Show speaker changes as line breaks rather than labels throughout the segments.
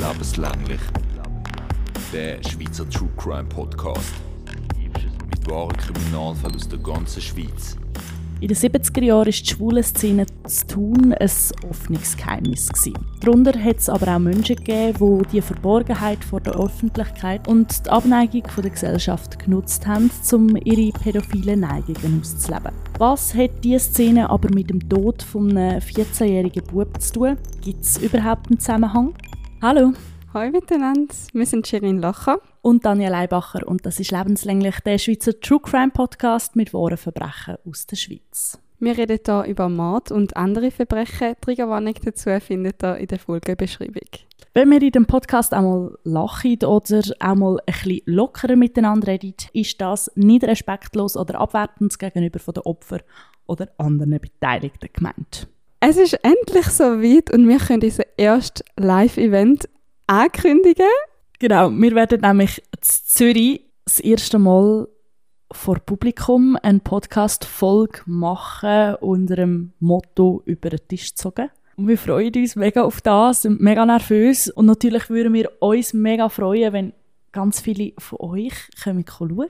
Lebenslänglich. Der Schweizer True Crime Podcast. Mit wahren Kriminalfällen aus der ganzen Schweiz.
In den 70er Jahren war die schwule Szene zu tun ein offenes Geheimnis. Darunter hat es aber auch Menschen gegeben, die die Verborgenheit vor der Öffentlichkeit und die Abneigung der Gesellschaft genutzt haben, um ihre pädophilen Neigungen auszuleben. Was hat diese Szene aber mit dem Tod von einem 14-jährigen Bub zu tun? Gibt es überhaupt einen Zusammenhang? Hallo!
Hallo miteinander, wir sind Shirin Lacher
und Daniel Leibacher und das ist lebenslänglich der Schweizer True Crime Podcast mit wahren Verbrechen aus der Schweiz.
Wir reden hier über Mord und andere Verbrechen. Triggerwarnung dazu findet ihr in der Folgenbeschreibung.
Wenn wir in dem Podcast einmal lachen oder auch mal ein bisschen lockerer miteinander reden, ist das nicht respektlos oder abwertend gegenüber den Opfern oder anderen Beteiligten gemeint.
Es ist endlich so weit und wir können unser erstes Live-Event ankündigen.
Genau, wir werden nämlich in Zürich das erste Mal vor Publikum eine Podcast-Folge machen unter dem Motto «Über den Tisch zogen». Und wir freuen uns mega auf das, sind mega nervös und natürlich würden wir uns mega freuen, wenn ganz viele von euch kommen schauen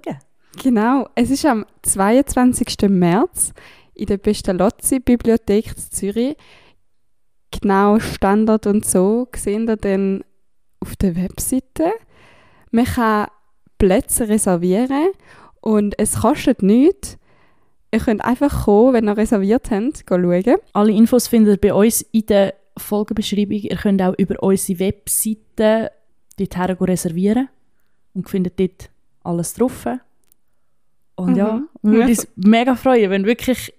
Genau, es ist am 22. März in der Pestalozzi-Bibliothek in Zürich. Genau Standard und so sehen ihr dann auf der Webseite. Man kann Plätze reservieren und es kostet nichts. Ihr könnt einfach kommen, wenn ihr reserviert habt, schauen.
Alle Infos findet ihr bei uns in der Folgenbeschreibung. Ihr könnt auch über unsere Webseite dorthin reservieren und findet dort alles drauf. Und mhm. ja, wir würden uns mega freuen, wenn wirklich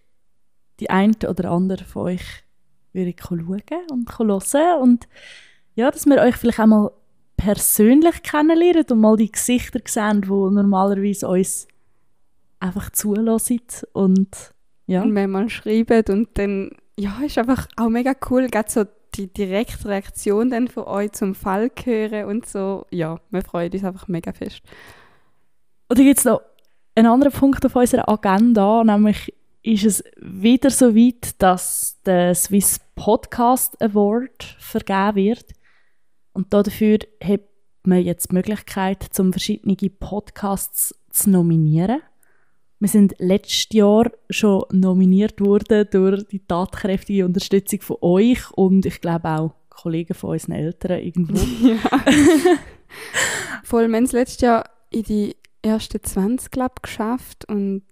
die eine oder andere von euch würde schauen und hören und ja, dass wir euch vielleicht auch mal persönlich kennenlernen und mal die Gesichter sehen, die normalerweise uns einfach zulassen und ja.
Und wenn man schreibt und dann, ja, ist einfach auch mega cool, geht so die direkte Reaktion dann von euch zum Fall hören und so, ja, wir freuen uns einfach mega fest.
Und dann gibt es noch einen anderen Punkt auf unserer Agenda, nämlich ist es wieder so weit, dass der Swiss Podcast Award vergeben wird. Und dafür hat man jetzt die Möglichkeit, zum verschiedene Podcasts zu nominieren. Wir sind letztes Jahr schon nominiert worden durch die tatkräftige Unterstützung von euch und ich glaube auch Kollegen von unseren Eltern irgendwo. Ja.
Voll, wir haben es letztes Jahr in die ersten 20 glaub, geschafft und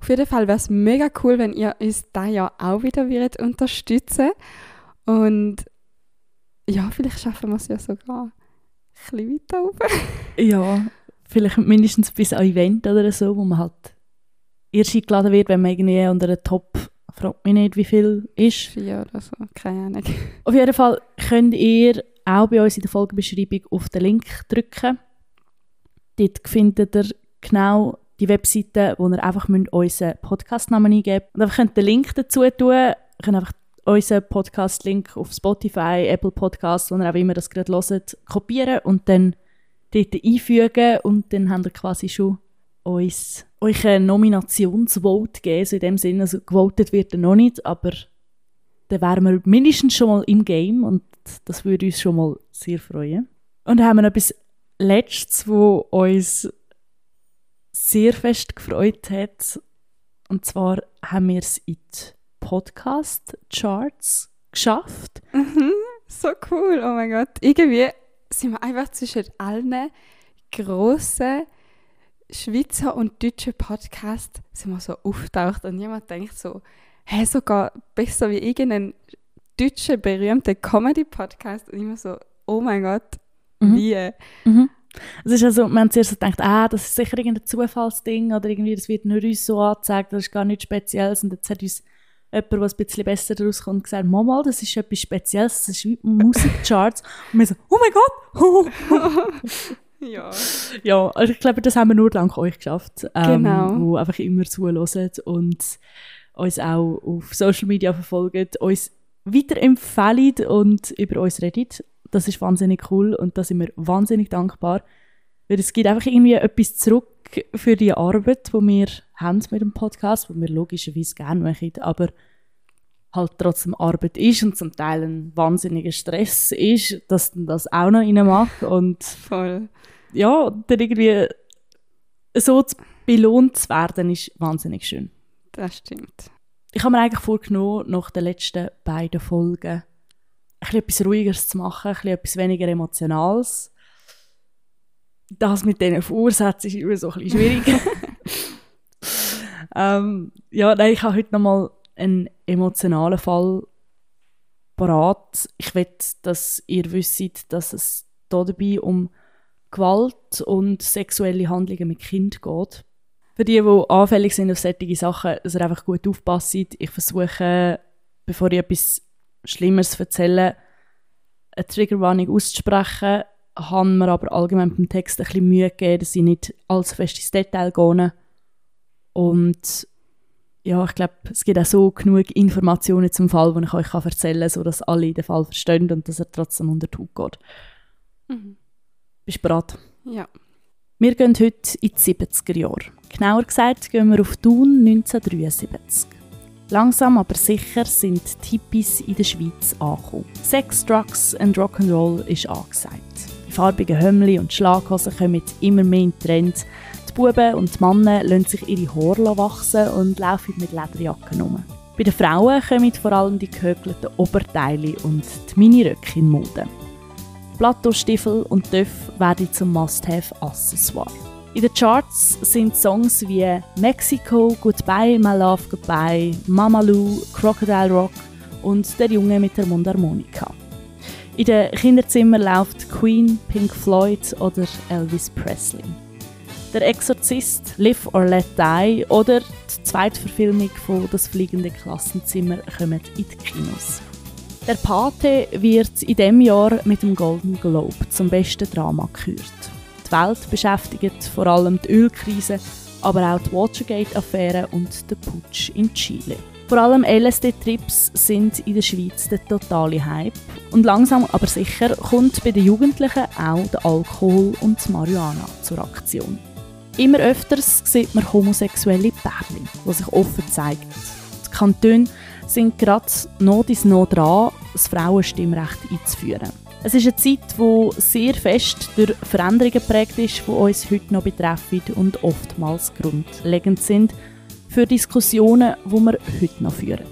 auf jeden Fall wäre es mega cool, wenn ihr uns da ja auch wieder würdet unterstützen und ja, vielleicht schaffen wir es ja sogar ein bisschen weiter oben.
ja, vielleicht mindestens bis ein Event oder so, wo man halt erst eingeladen wird, wenn man irgendwie unter der Top, fragt mich nicht, wie viel ist.
Vier oder so, keine Ahnung.
Auf jeden Fall könnt ihr auch bei uns in der Folgenbeschreibung auf den Link drücken. Dort findet ihr genau die Webseite, wo ihr einfach unseren Podcastnamen eingeben müsst. Und einfach könnt den Link dazu tun, ihr könnt einfach unseren Podcast-Link auf Spotify, Apple Podcasts, wo ihr auch immer das gerade hört, kopieren und dann dort einfügen und dann habt ihr quasi schon uns euch ein Nominationsvote gegeben, so in dem Sinne, also gewotet wird er noch nicht, aber dann wären wir mindestens schon mal im Game und das würde uns schon mal sehr freuen. Und dann haben wir noch etwas Letztes, wo uns sehr fest gefreut hat. Und zwar haben wir es in die Podcast-Charts geschafft.
Mhm, so cool, oh mein Gott. Irgendwie sind wir einfach zwischen allen grossen Schweizer und deutschen Podcasts sind wir so auftaucht und jemand denkt so, hä, sogar besser wie irgendein deutscher berühmter Comedy-Podcast und immer so, oh mein Gott, mhm. wie?
Mhm. Es ist also, man hat zuerst gedacht, ah, das ist sicher irgendein Zufallsding oder irgendwie, das wird nur uns so angezeigt, das ist gar nichts Spezielles und jetzt hat uns jemand, der ein bisschen besser daraus kommt, gesagt, Mama, das ist etwas Spezielles, das ist wie Musikcharts. Und wir so, oh mein Gott!
ja.
Ja, also ich glaube, das haben wir nur dank euch geschafft. Ähm, genau. Wo einfach immer zuhören und uns auch auf Social Media verfolgen, uns weiterempfehlen und über uns reden. Das ist wahnsinnig cool und da sind wir wahnsinnig dankbar. Weil es gibt einfach irgendwie etwas zurück für die Arbeit, die wir haben mit dem Podcast, die wir logischerweise gerne machen, aber halt trotzdem Arbeit ist und zum Teil ein wahnsinniger Stress ist, dass dann das auch noch macht und
Voll.
ja, dann irgendwie so belohnt zu werden, ist wahnsinnig schön.
Das stimmt.
Ich habe mir eigentlich vorgenommen, nach den letzten beiden Folgen bisschen etwas Ruhigeres zu machen, ein bisschen etwas weniger Emotionales. Das mit diesen Vorsätzen ist immer so ein bisschen schwierig. ähm, ja, nein, ich habe heute nochmal einen emotionalen Fall parat. Ich will, dass ihr wisst, dass es hier dabei um Gewalt und sexuelle Handlungen mit Kind geht. Für die, die anfällig sind auf solche Sachen, dass ihr einfach gut aufpasst. Ich versuche, bevor ich etwas Schlimmeres erzähle, eine Triggerwarnung auszusprechen, habe mir aber allgemein beim Text ein bisschen Mühe gegeben, dass ich nicht allzu fest ins Detail gehe. Und ja, ich glaube, es gibt auch so genug Informationen zum Fall, die ich euch erzählen kann, sodass alle den Fall verstehen und dass er trotzdem unter die Haut geht.
Mhm.
Bist du bereit?
Ja.
Wir gehen heute in die 70er Jahre. Genauer gesagt gehen wir auf Thun 1973. Langsam aber sicher sind die Hippies in der Schweiz angekommen. Sex, Drugs und Rock'n'Roll ist angesagt. Die farbigen Hömmli und Schlaghosen kommen immer mehr in den Trend. Die Buben und die Männer lassen sich ihre Haare wachsen und laufen mit Lederjacken um. Bei den Frauen kommen vor allem die gehökelten Oberteile und die Miniröcke in Mode. Plateaustiefel und Töff werden zum Must-Have-Accessoire. In den Charts sind Songs wie Mexico, Goodbye, My Love, Goodbye, Mama Lou, Crocodile Rock und Der Junge mit der Mundharmonika. In den Kinderzimmern läuft Queen, Pink Floyd oder Elvis Presley. Der Exorzist, Live or Let Die oder die zweite Verfilmung von Das fliegende Klassenzimmer kommen in die Kinos. Der Pate wird in diesem Jahr mit dem Golden Globe zum besten Drama gekürt. Die Welt beschäftigt vor allem die Ölkrise, aber auch die Watergate-Affäre und der Putsch in Chile. Vor allem LSD-Trips sind in der Schweiz der totale Hype und langsam aber sicher kommt bei den Jugendlichen auch der Alkohol und Marihuana zur Aktion. Immer öfters sieht man homosexuelle Pärchen, die sich offen zeigen. Die Kantone sind gerade noch dies noch dran, das Frauenstimmrecht einzuführen. Es ist eine Zeit, die sehr fest durch Veränderungen geprägt ist, die uns heute noch betreffen und oftmals grundlegend sind für Diskussionen, die wir heute noch führen.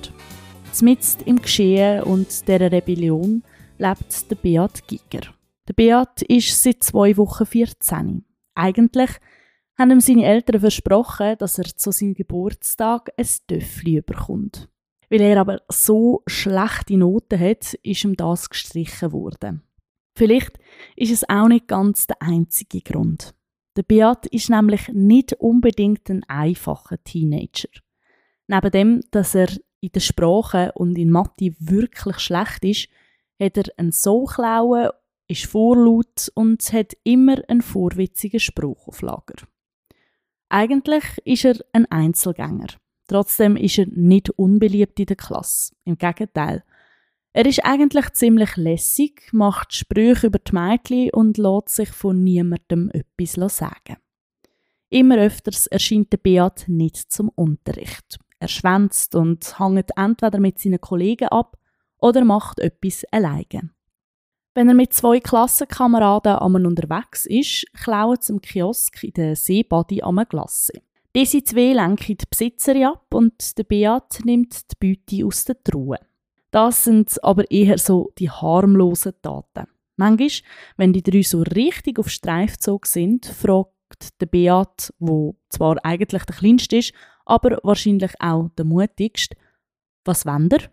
Zumindest im Geschehen und dieser Rebellion lebt der Beat Giger. Der Beat ist seit zwei Wochen 14. Eigentlich haben ihm seine Eltern versprochen, dass er zu seinem Geburtstag ein Töffli bekommt. Weil er aber so schlechte Noten hat, ist ihm das gestrichen worden. Vielleicht ist es auch nicht ganz der einzige Grund. Der Beat ist nämlich nicht unbedingt ein einfacher Teenager. Neben dem, dass er in der Sprache und in Mathe wirklich schlecht ist, hat er einen Soulklauen, ist vorlaut und hat immer einen vorwitzigen Spruch auf Lager. Eigentlich ist er ein Einzelgänger. Trotzdem ist er nicht unbeliebt in der Klasse. Im Gegenteil. Er ist eigentlich ziemlich lässig, macht Sprüche über die Mädchen und lässt sich von niemandem etwas sagen. Immer öfters erscheint der Beat nicht zum Unterricht. Er schwänzt und hängt entweder mit seinen Kollegen ab oder macht etwas alleine. Wenn er mit zwei Klassenkameraden einmal unterwegs ist, klauen sie im Kiosk in der Seebody am Glasse. Diese zwei lenken die Besitzerin ab und der Beat nimmt die Beute aus der Truhe. Das sind aber eher so die harmlosen Taten. Manchmal, wenn die drei so richtig auf Streifzug sind, fragt der Beat, wo zwar eigentlich der kleinste ist, aber wahrscheinlich auch der mutigste, was wollt ihr?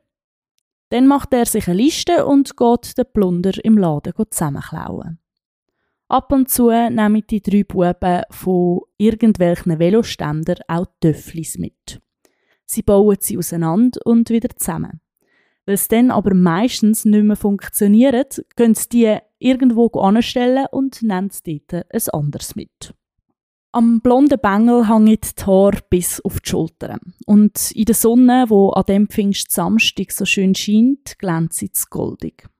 Dann macht er sich eine Liste und geht den Plunder im Laden zusammenklauen. Ab und zu nehmen die drei Buben von irgendwelchen Veloständern auch Töfflis mit. Sie bauen sie auseinander und wieder zusammen. Weil es dann aber meistens nicht mehr funktioniert, können sie die irgendwo anstellen und nehmen sie dort ein anderes mit. Am blonden Bengel hängt die Haar bis auf die Schultern. Und in der Sonne, wo an dem Pfingstsamstag so schön scheint, glänzt es goldig.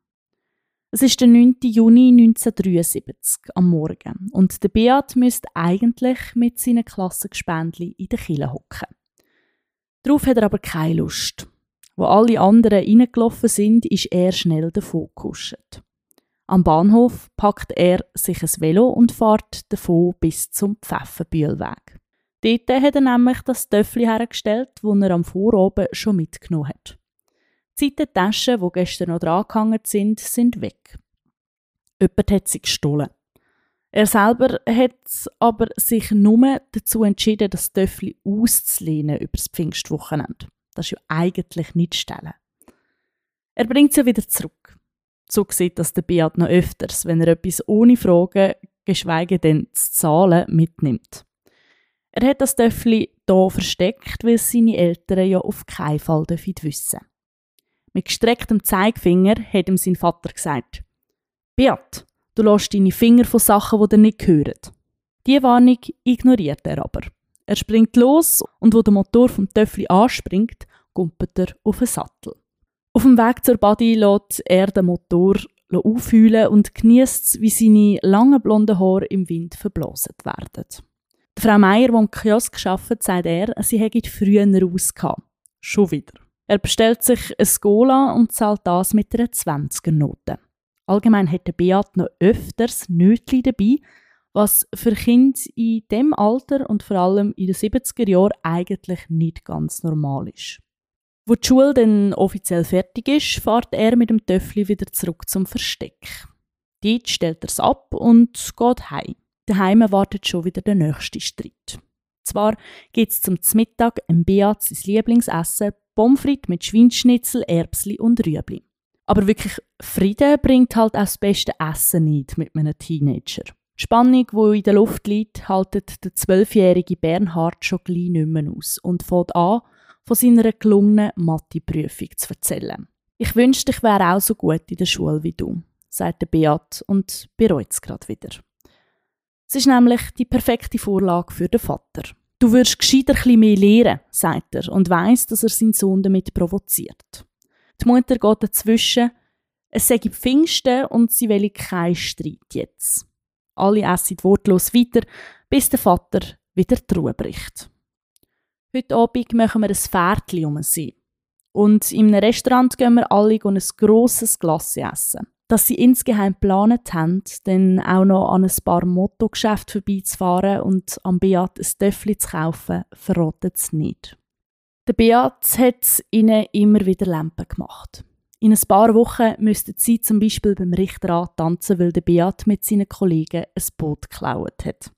Es ist der 9. Juni 1973 am Morgen und der Beat müsste eigentlich mit seinen Klassengespändli in der Kille hocken. Darauf hat er aber keine Lust. Wo alle anderen reingelaufen sind, ist er schnell davon gehuscht. Am Bahnhof packt er sich ein Velo und fährt davon bis zum Pfeffenbühlweg. Dort hat er nämlich das Töffli hergestellt, das er am Vorabend schon mitgenommen hat. Die Seitentaschen, die gestern noch dran sind, sind weg. Jemand hat sie gestohlen. Er selber hat aber sich nur dazu entschieden, das Töffli auszulehnen über das Pfingstwochenende. Das ist ja eigentlich nicht stellen. Er bringt sie wieder zurück. So sieht das der Beat noch öfters, wenn er etwas ohne Fragen, geschweige denn zu zahlen, mitnimmt. Er hat das Töffli hier versteckt, weil seine Eltern ja auf keinen Fall wissen Mit gestrecktem Zeigefinger hat ihm sein Vater gesagt, Beat, du lässt deine Finger von Sachen, die dir nicht gehören. Diese Warnung ignoriert er aber. Er springt los und wo der Motor vom Töffli anspringt, kumpelt er auf den Sattel. Auf dem Weg zur Body lässt er den Motor aufheulen und genießt wie seine langen blonden Haare im Wind verblasen werden. Die Frau Meier, die im Kiosk arbeitet, sagt er, sie hätte früher rausgehabt. Schon wieder. Er bestellt sich ein Skola und zahlt das mit einer 20er-Note. Allgemein hätte Beat noch öfters Nötli dabei, was für Kinder in dem Alter und vor allem in den 70er Jahren eigentlich nicht ganz normal ist. Wo die Schule dann offiziell fertig ist, fährt er mit dem Töffli wieder zurück zum Versteck. Dort stellt er es ab und geht heim. Daheim wartet schon wieder der nächste Streit. Zwar gibt es zum Mittag im Beat sein Lieblingsessen Pommes frites mit Schweinschnitzel, Erbsli und Rüebli. Aber wirklich Frieden bringt halt auch das beste Essen nicht mit einem Teenager. Die Spannung, die in der Luft liegt, haltet der zwölfjährige Bernhard schon gleich nicht mehr aus und fängt an, von seiner gelungenen Mathe-Prüfung zu erzählen. Ich wünschte, ich wäre auch so gut in der Schule wie du, sagt der Beat und bereut es gerade wieder. Es ist nämlich die perfekte Vorlage für den Vater. Du wirst gescheiter ein mehr lehren, sagt er und weiß, dass er seinen Sohn damit provoziert. Die Mutter geht dazwischen, es sei Pfingsten und sie will keinen Streit jetzt. Alle essen wortlos weiter, bis der Vater wieder die Ruhe bricht. Heute Abend machen wir ein Pferdchen um sie. Und einem Restaurant gehen wir alle ein grosses Glas essen. Dass sie insgeheim geplant haben, dann auch noch an ein paar Mottogeschäfte vorbeizufahren und am Beat ein Töffel zu kaufen, verraten sie nicht. Der Beat hat ihnen immer wieder Lampen gemacht. In ein paar Wochen müssten sie zum Beispiel beim Richterrat tanzen, weil der Beat mit seinen Kollegen ein Boot geklaut hat.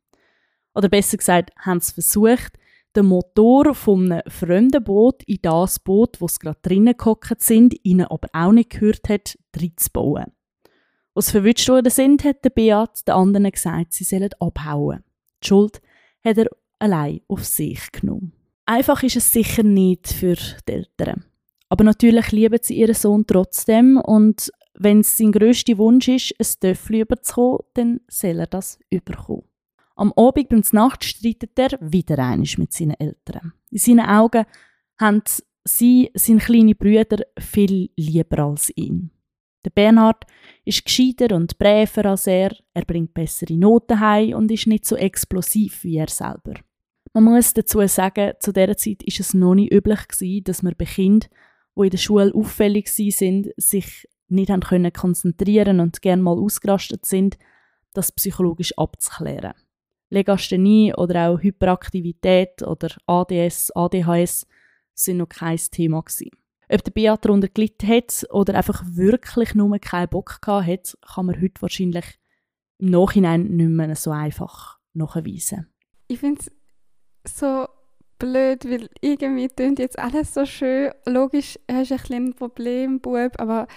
Oder besser gesagt, haben sie versucht, den Motor von einem fremden Boot in das Boot, wo sie gerade drinnen sind, ihnen aber auch nicht gehört hat, reinzubauen. Als sie verwünscht worden sind, hat der Beat den anderen gesagt, sie sollen abhauen. Die Schuld hat er allein auf sich genommen. Einfach ist es sicher nicht für die Eltern. Aber natürlich lieben sie ihren Sohn trotzdem und wenn es sein grösster Wunsch ist, ein Töffel überzukommen, dann soll er das überkommen. Am Abend beim Nacht streitet er wieder einig mit seinen Eltern. In seinen Augen haben sie, seine kleinen Brüder, viel lieber als ihn. Der Bernhard ist gescheiter und bräver als er, er bringt bessere Noten heim und ist nicht so explosiv wie er selber. Man muss dazu sagen, zu dieser Zeit ist es noch nicht üblich dass man bei Kindern, die in der Schule auffällig sind, sich nicht haben können konzentrieren und gerne mal ausgerastet sind, das psychologisch abzuklären. Legasthenie oder auch Hyperaktivität oder ADS, ADHS sind noch kein Thema gewesen. Ob der Beat darunter gelitten hat oder einfach wirklich nur keinen Bock gehabt hat, kann man heute wahrscheinlich im Nachhinein nicht mehr so einfach nachweisen.
Ich finde es so blöd, weil irgendwie klingt jetzt alles so schön. Logisch hast du ein kleines Problem, Bub, aber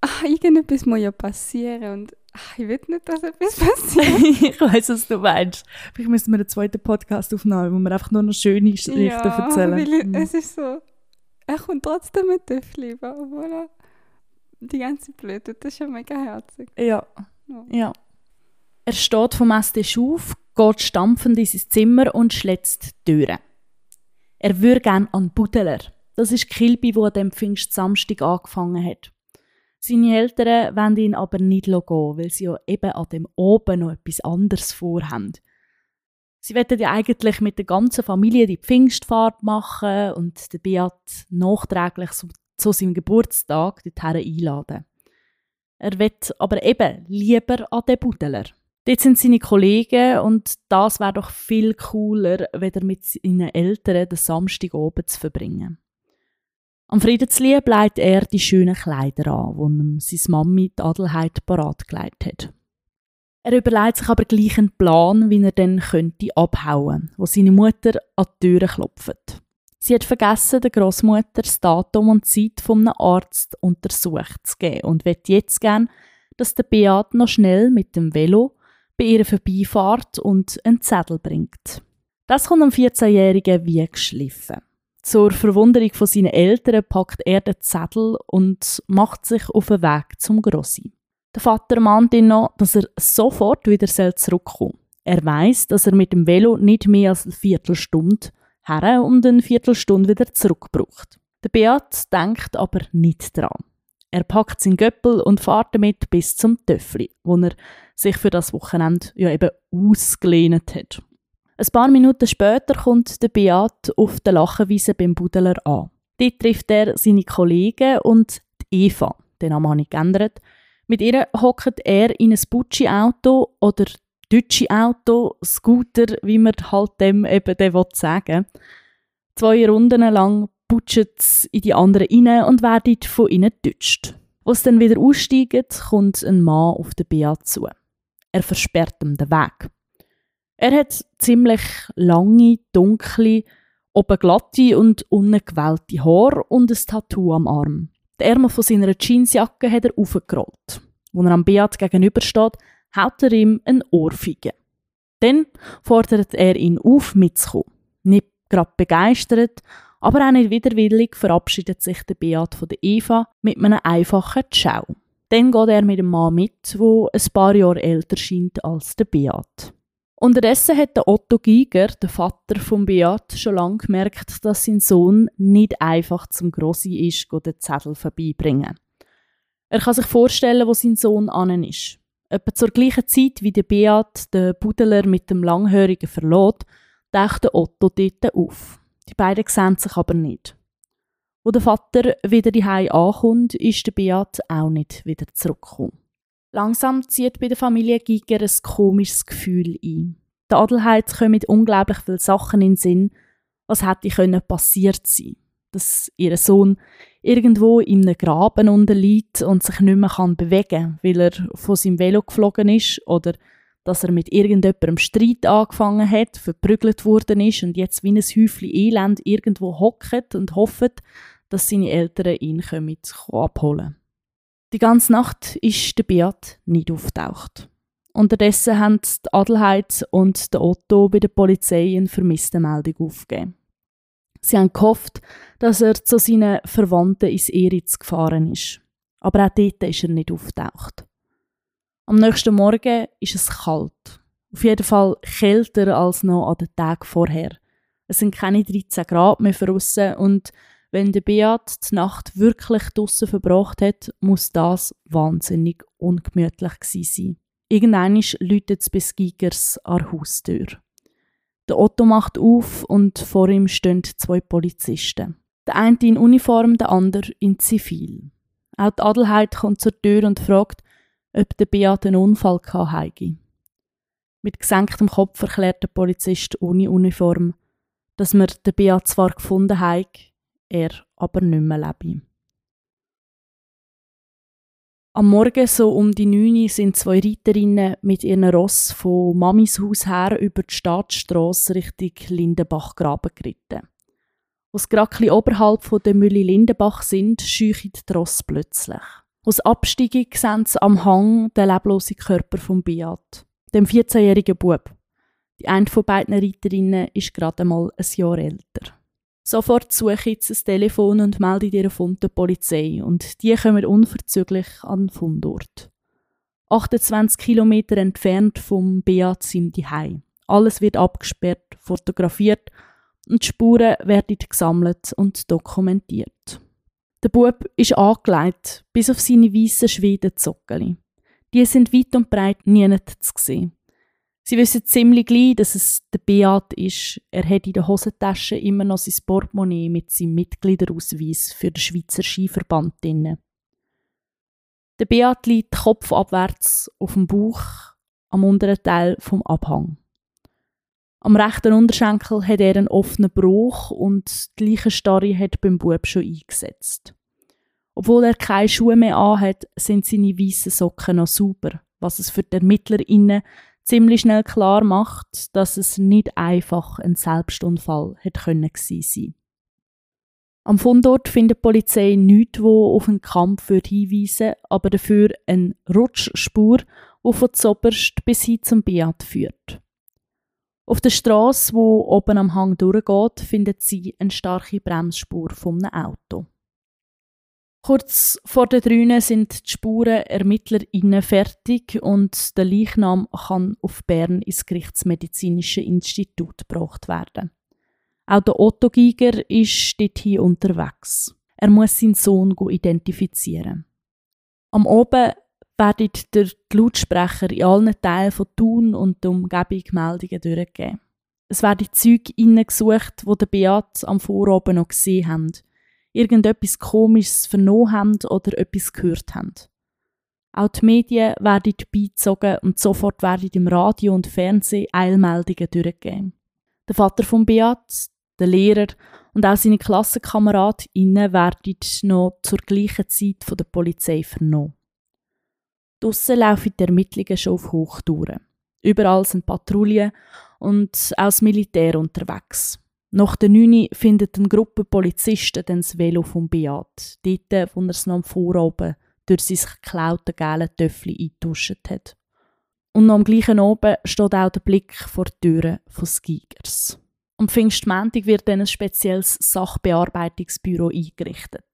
ach, irgendetwas muss ja passieren und ach, ich will nicht, dass etwas passiert.
ich weiß, was du meinst. Vielleicht müssen wir einen zweiten Podcast aufnehmen, wo wir einfach nur noch schöne Geschichten ja, erzählen.
Weil mhm. es ist so, er kommt trotzdem mit Töffel obwohl er die ganze Blöde, das ist ja mega herzig.
Ja. ja. ja. Er steht vom Esstisch auf, geht stampfend in sein Zimmer und schlägt die Türen. Er würde gerne an Budeler. Das ist Kilby, wo an dem Pfingstsamstag angefangen hat. Seine Eltern wollen ihn aber nicht gehen, weil sie ja eben an dem oben noch etwas anderes vorhaben. Sie wollten ja eigentlich mit der ganzen Familie die Pfingstfahrt machen und den Beat nachträglich zu, zu seinem Geburtstag dorthin einladen. Er wird aber eben lieber an den Budeler. Dort sind seine Kollegen und das wäre doch viel cooler, weder mit seinen Eltern den Samstag oben zu verbringen. Am Friedenslieb legt er die schönen Kleider an, die ihm seine Mami die Adelheid parat gelegt hat. Er überlegt sich aber gleich einen Plan, wie er dann könnte abhauen, wo seine Mutter an die Türe klopft. Sie hat vergessen, der Großmutter das Datum und die Zeit einem Arzt untersucht zu geben und wird jetzt gern, dass der Beat noch schnell mit dem Velo bei ihr vorbeifährt und einen Zettel bringt. Das kommt am 14-Jährigen wie geschliffen. Zur Verwunderung von seinen Eltern packt er den Zettel und macht sich auf den Weg zum Grossi. Der Vater mahnt ihn noch, dass er sofort wieder zurückkommen soll. Er weiß, dass er mit dem Velo nicht mehr als eine Viertelstunde her und eine Viertelstunde wieder zurück braucht. Der Beat denkt aber nicht dran. Er packt seinen Göppel und fährt damit bis zum Töffli, wo er sich für das Wochenende ja eben ausgelehnt hat. Ein paar Minuten später kommt der Beat auf der Lachenwiese beim Budeler an. Dort trifft er seine Kollegen und die Eva, den Namen habe ich geändert. Mit ihr hockt er in ein Butschi-Auto oder deutsche Auto, Scooter, wie man halt dem eben sagen will. Zwei Runden lang putschen sie in die anderen rein und werden von ihnen getutscht. Als sie dann wieder aussteigen, kommt ein Mann auf den Beat zu. Er versperrt ihm den Weg. Er hat ziemlich lange, dunkle, oben glatte und ungewellte Haare und ein Tattoo am Arm. Die Ärmel von seiner Jeansjacke hat er aufgerollt. Als er am Beat gegenübersteht, haut er ihm ein Ohrfeige. Dann fordert er ihn auf, mitzukommen. Nicht gerade begeistert, aber auch nicht widerwillig verabschiedet sich der Beat von der Eva mit einem einfachen Ciao. Dann geht er mit dem Mann mit, wo ein paar Jahre älter scheint als der Beat. Unterdessen hat der Otto Giger, der Vater von Beat, schon lange gemerkt, dass sein Sohn nicht einfach zum Grossi ist, den Zettel vorbeibringen. Er kann sich vorstellen, wo sein Sohn an ist. Etwa zur gleichen Zeit, wie der Beat den Budeler mit dem Langhörigen verlot, taucht der Otto dort auf. Die beiden sehen sich aber nicht. Wo der Vater wieder die ankommt, ist der Beat auch nicht wieder zurückgekommen. Langsam zieht bei der Familie Giger ein komisches Gefühl ein. Der Adelheid kommen unglaublich viele Sachen in den Sinn, was hätte passiert sein Dass ihr Sohn irgendwo in einem Graben unterliegt und sich nicht mehr bewegen kann, weil er von seinem Velo geflogen ist oder dass er mit irgendjemandem Streit angefangen hat, verprügelt worden ist und jetzt wie ein Häufchen Elend irgendwo hockt und hofft, dass seine Eltern ihn abholen Die ganze Nacht ist der Beat nicht auftaucht. Unterdessen haben die Adelheid und der Otto bei der Polizei eine Vermisstenmeldung aufgegeben. Sie haben gehofft, dass er zu seinen Verwandten ins Eritz gefahren ist. Aber auch dort ist er nicht auftaucht. Am nächsten Morgen ist es kalt. Auf jeden Fall kälter als noch an den Tag vorher. Es sind keine 13 Grad mehr draussen und wenn der Beat die Nacht wirklich draussen verbracht hat, muss das wahnsinnig ungemütlich gewesen sein. Irgendwann läutet es bis Gigers an der Haustür. Der Otto macht auf und vor ihm stehen zwei Polizisten. Der eine in Uniform, der andere in Zivil. Auch die Adelheid kommt zur Tür und fragt, ob der Beat einen Unfall hatte. Mit gesenktem Kopf erklärt der Polizist ohne Uniform, dass wir den Beat zwar gefunden haben, er aber nicht mehr lebe. Am Morgen so um die 9 sind zwei Reiterinnen mit ihren Ross von Mamis Haus her über die Staatsstrasse Richtung Lindenbachgraben geritten. Als gerade oberhalb der Mühle Lindenbach sind, scheuchen die Ross plötzlich. Aus Absteigung sehen sie am Hang den leblosen Körper von Beat, dem 14-jährigen Bub. Die eine von beiden Reiterinnen ist gerade einmal ein Jahr älter. Sofort suche ich das Telefon und melde ihren Fund der Polizei und die kommen unverzüglich an den Fundort. 28 Kilometer entfernt vom Beat sind die Hai. Alles wird abgesperrt, fotografiert und die Spuren werden gesammelt und dokumentiert. Der Bub ist angelegt, bis auf seine weißen Schwedenzockeli. Die sind weit und breit nie zu sehen. Sie wissen ziemlich gleich, dass es der Beat ist. Er hat in der Hosentasche immer noch sein Portemonnaie mit seinem Mitgliederausweis für den Schweizer Skiverband drin. Der Beat liegt kopfabwärts auf dem Bauch am unteren Teil vom Abhang. Am rechten Unterschenkel hat er einen offenen Bruch und die Leichenstarre hat beim Bub schon eingesetzt. Obwohl er keine Schuhe mehr anhat, sind seine weißen Socken noch sauber, was es für die ErmittlerInnen ziemlich schnell klar macht, dass es nicht einfach ein Selbstunfall hätte können sein. Am Fundort findet die Polizei nichts, wo auf einen Kampf hinweisen aber dafür eine Rutschspur, die von zoberst bis hin zum Beat führt. Auf der Straße, wo oben am Hang durchgeht, findet sie eine starke Bremsspur einem Auto. Kurz vor der Drüne sind die Spuren ErmittlerInnen fertig und der Leichnam kann auf Bern ins Gerichtsmedizinische Institut gebracht werden. Auch der Otto Giger ist dort hier unterwegs. Er muss seinen Sohn identifizieren. Am Oben werden durch die Lautsprecher in allen Teilen von Thun und der Umgebung Meldungen durchgegeben. Es werden Züge gesucht, die der Beat am Vorabend noch gesehen haben – irgendetwas Komisches vernommen haben oder etwas gehört haben. Auch die Medien werden beizogen und sofort werden im Radio und Fernsehen Eilmeldungen durchgegeben. Der Vater von Beat, der Lehrer und auch seine KlassenkameradInnen werden noch zur gleichen Zeit von der Polizei vernommen. Draussen laufen die Ermittlungen schon auf Hochtouren. Überall sind Patrouillen und auch das Militär unterwegs. Nach der 9 findet eine Gruppe Polizisten dann das Velo vom Beat, dort, wo er es am Vorabend durch sein geklaute gelbe Töffel eingetuscht hat. Und am gleichen Abend steht auch der Blick vor die Türen des Gigers. Am Pfingstmontag wird dann ein spezielles Sachbearbeitungsbüro eingerichtet.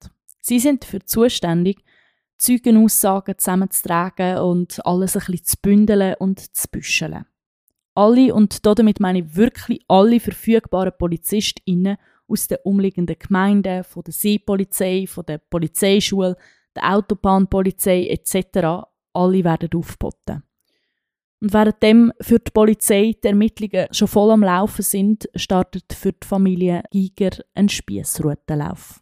Sie sind dafür zuständig, Zeugenaussagen zusammenzutragen und alles ein bisschen zu bündeln und zu büscheln alle, und damit meine ich wirklich alle verfügbaren PolizistInnen aus den umliegenden Gemeinden, von der Seepolizei, von der Polizeischule, der Autobahnpolizei etc., alle werden aufgeboten. Und währenddem für die Polizei die Ermittlungen schon voll am Laufen sind, startet für die Familie Giger ein Spiessroutenlauf.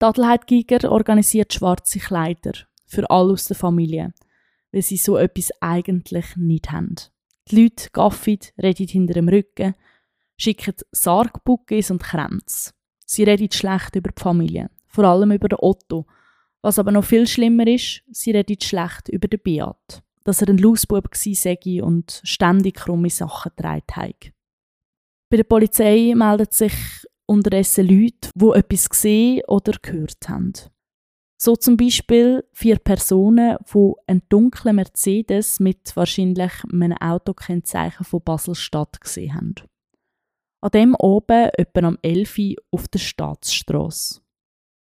Die Adelheid Giger organisiert schwarze Kleider für alle aus der Familie, weil sie so etwas eigentlich nicht haben. Die Leute gaffen, reden hinter dem Rücken, schicken Sargbuckis und Kränze. Sie reden schlecht über die Familie, vor allem über den Otto. Was aber noch viel schlimmer ist, sie reden schlecht über den Beat, dass er ein Lausbub war und ständig krumme Sachen getragen. Bei der Polizei melden sich unterdessen Leute, die etwas gesehen oder gehört haben. So zum Beispiel vier Personen, die einen dunklen Mercedes mit wahrscheinlich einem Autokennzeichen von Basel-Stadt gesehen haben. An dem oben, etwa am 11 Uhr, auf der Staatsstrasse.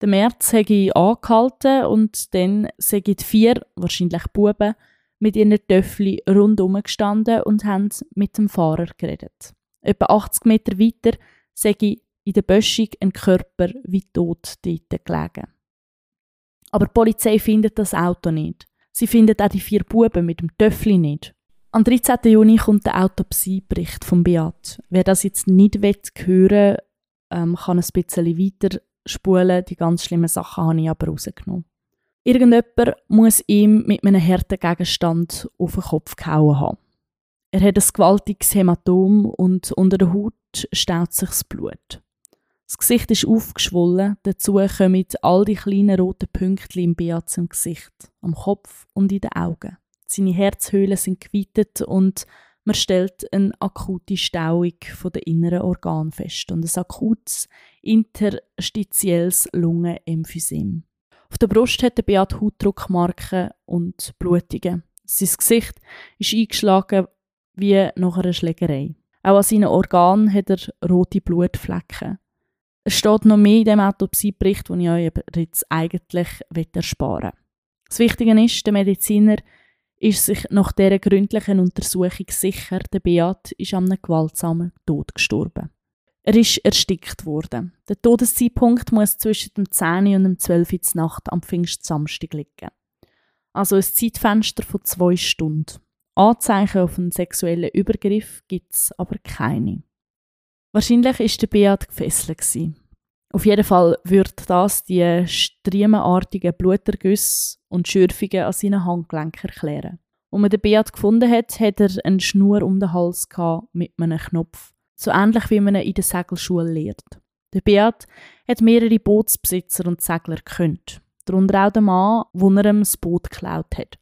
Der März habe ich angehalten und dann sind vier, wahrscheinlich Buben, mit ihren Töffel rundum gestanden und haben mit dem Fahrer geredet. Etwa 80 Meter weiter sei in der Böschung ein Körper wie tot dort gelegen. Aber die Polizei findet das Auto nicht. Sie findet auch die vier Buben mit dem Töffli nicht. Am 13. Juni kommt der Autopsiebericht vom Beat. Wer das jetzt nicht hören ähm, kann ein bisschen weiter spulen. Die ganz schlimmen Sachen habe ich aber rausgenommen. Irgendjemand muss ihm mit einem harten Gegenstand auf den Kopf gehauen haben. Er hat ein gewaltiges Hämatom und unter der Haut staut sich das Blut. Das Gesicht ist aufgeschwollen, dazu kommen all die kleinen roten Pünktchen im Beat im Gesicht, am Kopf und in den Augen. Seine Herzhöhlen sind geweitet und man stellt eine akute Stauung der inneren Organe fest und ein akutes interstitielles Lungenemphysem. Auf der Brust hat der Beat Hautdruckmarken und Blutungen. Sein Gesicht ist eingeschlagen wie nach einer Schlägerei. Auch an seinen Organen hat er rote Blutflecken. Es steht noch mehr in dem Autopsiebericht, den ich euch jetzt eigentlich ersparen will. Das Wichtige ist, der Mediziner ist sich nach dieser gründlichen Untersuchung sicher, der Beat ist an einem gewaltsamen Tod gestorben. Er ist erstickt worden. Der Todeszeitpunkt muss zwischen dem 10 und dem 12 Uhr Nacht am Pfingstsamstag liegen. Also ein Zeitfenster von zwei Stunden. Anzeichen auf einen sexuellen Übergriff gibt es aber keine. Wahrscheinlich war der Beat gefesselt. Gewesen. Auf jeden Fall wird das die striemenartigen Blutergüsse und Schürfungen an seinen Handgelenken erklären. Als man den Beat gefunden hat, hat er eine Schnur um den Hals mit einem Knopf. So ähnlich wie man ihn in der Segelschule lehrt. Der Beat hat mehrere Bootsbesitzer und Segler gekönnt. Darunter auch der Mann, der er ihm das Boot geklaut hat.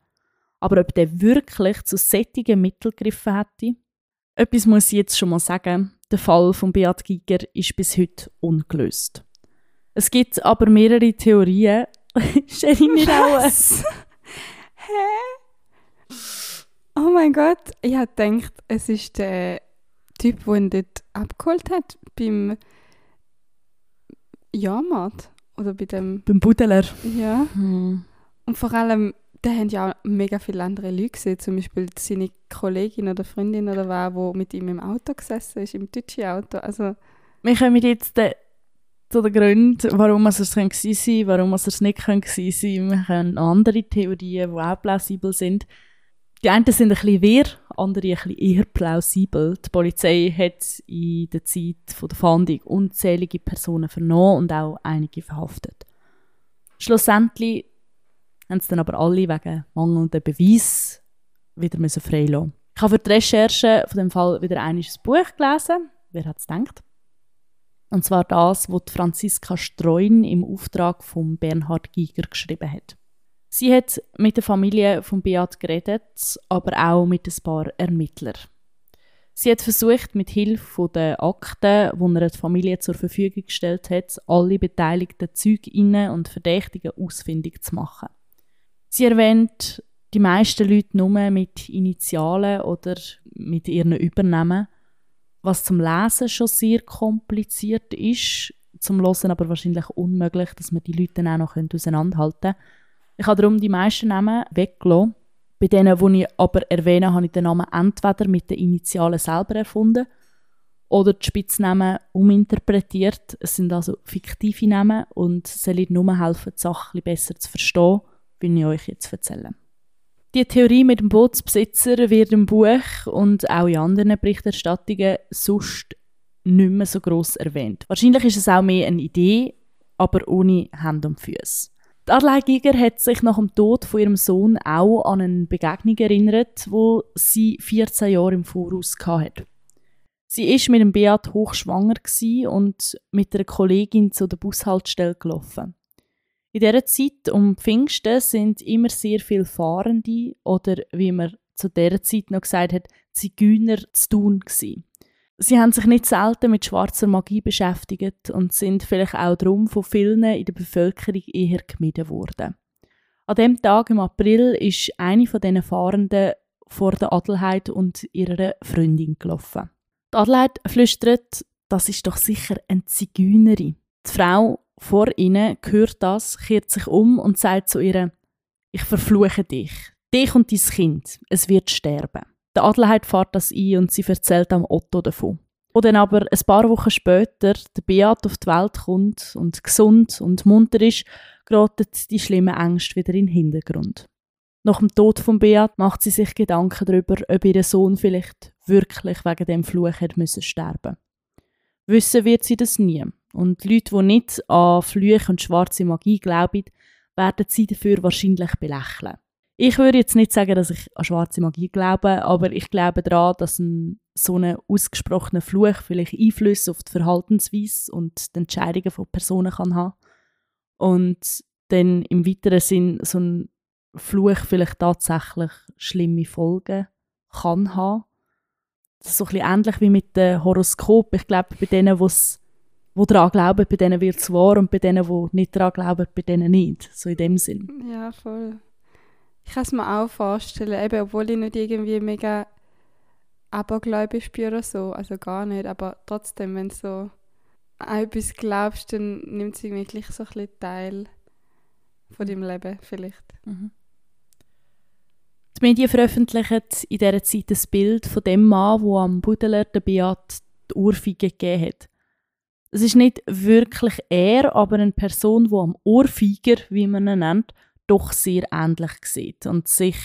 Aber ob der wirklich zu sättigen Mitteln gegriffen hätte? Etwas muss ich jetzt schon mal sagen. Der Fall von Beat Giger ist bis heute ungelöst. Es gibt aber mehrere Theorien. Sherry nicht auch.
Hä? Oh mein Gott, ich habe gedacht, es ist der Typ, der ihn dort abgeholt hat beim Jahrmarkt oder bei dem...
Beim Budeler.
Ja.
Hm.
Und vor allem, da haben ja auch mega viele andere Leute gesehen, zum Beispiel seine Kollegin oder Freundin oder wer, wo mit ihm im Auto gesessen ist, im deutschen Auto. Also,
Wir kommen jetzt äh, zu den Gründen, warum es es gewesen sein warum es es nicht gewesen sein Wir haben andere Theorien, die auch plausibel sind. Die einen sind ein bisschen wirr, andere ein bisschen eher plausibel. Die Polizei hat in der Zeit der Fahndung unzählige Personen vernommen und auch einige verhaftet. Schlussendlich haben sie dann aber alle wegen mangelnder Beweis wieder müssen freilassen. Ich habe für die Recherche von dem Fall wieder ein Buch gelesen. Wer hat es gedacht? Und zwar das, was Franziska Streun im Auftrag von Bernhard Giger geschrieben hat. Sie hat mit der Familie von Beat geredet, aber auch mit ein paar Ermittlern. Sie hat versucht, mit Hilfe der Akten, die er die Familie zur Verfügung gestellt hat, alle beteiligten Zeuginnen und Verdächtigen ausfindig zu machen. Sie erwähnt die meisten Leute nur mit Initialen oder mit ihren Übernahmen, was zum Lesen schon sehr kompliziert ist, zum Hören aber wahrscheinlich unmöglich, dass man die Leute dann auch noch auseinanderhalten können. Ich habe darum die meisten Namen weggelassen. Bei denen, die ich aber erwähne, habe ich den Namen entweder mit den Initialen selber erfunden oder die Spitznamen uminterpretiert. Es sind also fiktive Namen und sollen nur helfen, die Sache besser zu verstehen, wie ich euch jetzt erzähle. Die Theorie mit dem Bootsbesitzer wird im Buch und auch in anderen Berichterstattungen sonst nicht mehr so gross erwähnt. Wahrscheinlich ist es auch mehr eine Idee, aber ohne Hand und Füße. Adelheid Giger hat sich nach dem Tod von ihrem Sohn auch an eine Begegnung erinnert, wo sie 14 Jahre im Voraus hatte. Sie ist mit dem Beat hochschwanger und mit einer Kollegin zu der Bushaltestelle gelaufen. In dieser Zeit um Pfingsten sind immer sehr viele Fahrende oder wie man zu dieser Zeit noch gesagt hat, Zigeuner zu tun gewesen. Sie haben sich nicht selten mit schwarzer Magie beschäftigt und sind vielleicht auch darum von vielen in der Bevölkerung eher gemieden worden. An dem Tag im April ist eine von diesen Fahrenden vor der Adelheid und ihrer Freundin gelaufen. Die Adelheid flüstert, das ist doch sicher eine Zigeunerin. Die Frau vor ihnen hört das, kehrt sich um und sagt zu ihr, ich verfluche dich, dich und dein Kind, es wird sterben. Der Adelheid fährt das ein und sie erzählt am Otto davon. Und dann aber ein paar Wochen später der Beat auf die Welt kommt und gesund und munter ist, geraten die schlimmen Ängste wieder in den Hintergrund. Nach dem Tod von Beat macht sie sich Gedanken darüber, ob ihr Sohn vielleicht wirklich wegen dem Fluch hätte müssen sterben. Wissen wird sie das nie. Und Leute, die nicht an Flüche und schwarze Magie glauben, werden sie dafür wahrscheinlich belächeln. Ich würde jetzt nicht sagen, dass ich an schwarze Magie glaube, aber ich glaube daran, dass ein so ein ausgesprochener Fluch vielleicht Einfluss auf die Verhaltensweise und die Entscheidungen von Personen kann haben. Und dann im weiteren Sinn so ein Fluch vielleicht tatsächlich schlimme Folgen kann haben. Das ist so ein bisschen ähnlich wie mit dem Horoskop. Ich glaube, bei denen, die daran glauben, bei denen wird es wahr und bei denen, die nicht daran glauben, bei denen nicht. So in dem Sinn.
Ja, voll. Ich kann es mir auch vorstellen, eben, obwohl ich nicht irgendwie mega abergläubisch bin oder so, also gar nicht, aber trotzdem, wenn du so an etwas glaubst, dann nimmt es wirklich so ein bisschen Teil von deinem Leben vielleicht.
Mhm. Die Medien veröffentlichen in dieser Zeit ein Bild von dem Mann, der am Budeler der Beat die Ohrfeige gegeben hat. Es ist nicht wirklich er, aber eine Person, die am Ohrfeiger, wie man ihn nennt, doch sehr ähnlich sieht und sich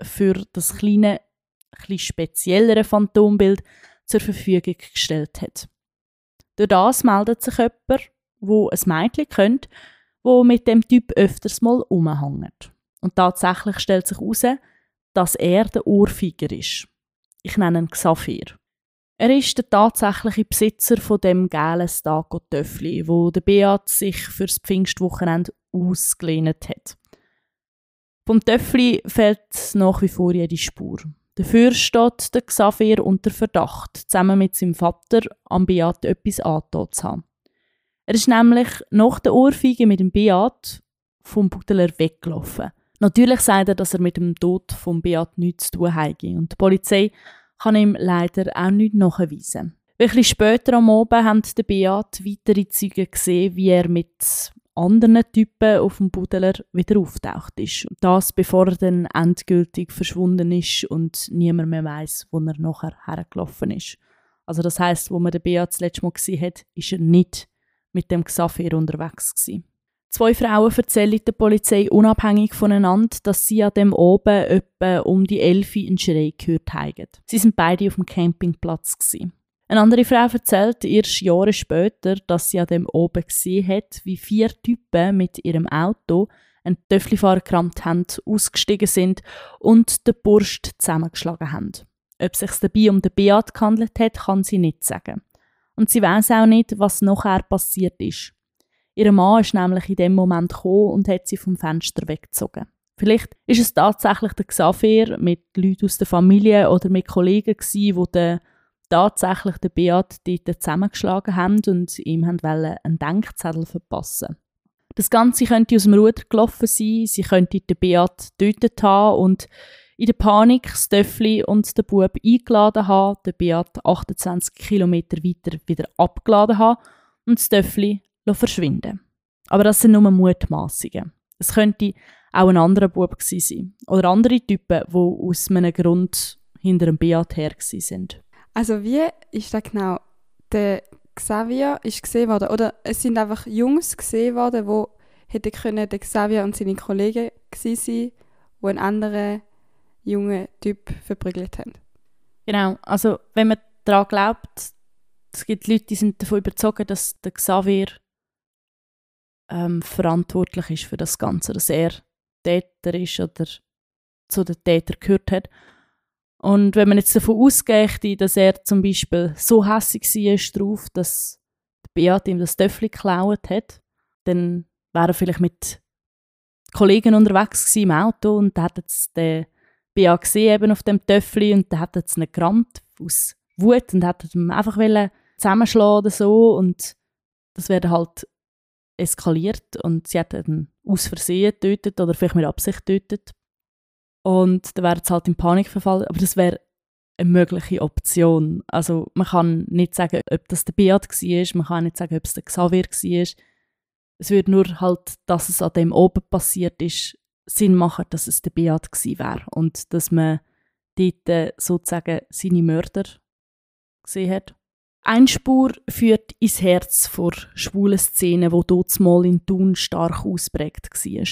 für das kleine etwas spezielleren Phantombild zur Verfügung gestellt hat. Durch das meldet sich jemand, wo ein Mädchen kennt, wo mit dem Typ öfters mal umhängt. Und tatsächlich stellt sich heraus, dass er der Ohrfeiger ist. Ich nenne ihn Xaphir. Er ist der tatsächliche Besitzer von dem gelben Stago-Töffli, wo der Beat sich fürs Pfingstwochenende ausgelehnt hat. Vom Töffli fehlt nach wie vor jede Spur. Dafür steht der Xavier unter Verdacht, zusammen mit seinem Vater am Beat etwas angetan zu haben. Er ist nämlich nach der Ohrfeige mit dem Beat vom Budeler weggelaufen. Natürlich sagt er, dass er mit dem Tod vom Beat nichts zu tun hat und die Polizei kann ihm leider auch nichts nachweisen. Ein bisschen später am Abend haben der Beat weitere Zeugen gesehen, wie er mit anderen Typen auf dem Budeler wieder auftaucht ist. Das bevor er dann endgültig verschwunden ist und niemand mehr weiß, wo er nachher hergelaufen ist. Also das heißt, wo man den Beat das letzte Mal gesehen hat, ist er nicht mit dem Xavier unterwegs gewesen. Zwei Frauen erzählen der Polizei unabhängig voneinander, dass sie an dem oben etwa um die Elfi einen Schrei gehört haben. Sie sind beide auf dem Campingplatz gewesen. Eine andere Frau erzählt erst Jahre später, dass sie an dem oben gesehen hat, wie vier Typen mit ihrem Auto einen Töfflifahrer gerammt haben, ausgestiegen sind und den Burst zusammengeschlagen haben. Ob es sich dabei um den Beat gehandelt hat, kann sie nicht sagen. Und sie weiß auch nicht, was nachher passiert ist. Ihr Mann ist nämlich in dem Moment gekommen und hat sie vom Fenster weggezogen. Vielleicht ist es tatsächlich der Xavier mit Leuten aus der Familie oder mit Kollegen gewesen, die den tatsächlich den Beat dort zusammengeschlagen haben und ihm wollen einen Denkzettel verpassen. Das Ganze könnte aus dem Ruder gelaufen sein, sie könnte den Beat getötet haben und in der Panik das Töffli und den Bub eingeladen haben, den Beat 28 Kilometer weiter wieder abgeladen haben und das Töffli verschwinden Aber das sind nur Mutmaßungen. Es könnte auch ein anderer Bub sein. Oder andere Typen, die aus einem Grund hinter dem Beat her sind.
Also wie ist das genau? Der Xavier ist gesehen worden, oder es sind einfach Jungs gesehen worden, wo hätte können der Xavier und seine Kollegen gewesen sein, wo einen anderen jungen Typ verprügelt haben.
Genau, also wenn man daran glaubt, es gibt Leute, die sind davon überzeugt, dass der Xavier ähm, verantwortlich ist für das Ganze, dass er Täter ist oder zu den Tätern gehört hat. Und wenn man jetzt davon ausgeht, dass er zum Beispiel so hässlich war drauf, dass Beat ihm das Töffel geklaut hat, dann wäre er vielleicht mit Kollegen unterwegs im Auto und da hat jetzt der Beat gesehen eben auf dem Töffel und der hat jetzt nicht gerammt aus Wut und hat ihn einfach zusammenschlagen oder so und das wäre halt eskaliert und sie hat ihn aus Versehen getötet oder vielleicht mit Absicht getötet. Und dann wäre es halt in Panik verfallen. Aber das wäre eine mögliche Option. Also man kann nicht sagen, ob das der Beat war, man kann nicht sagen, ob es der Xavier war. Es würde nur halt, dass es an dem oben passiert ist, Sinn machen, dass es der Beat gewesen wäre. Und dass man dort sozusagen seine Mörder gesehen hat. Eine Spur führt ins Herz vor schwulen Szenen, wo dort mal in Thun stark ausprägt war.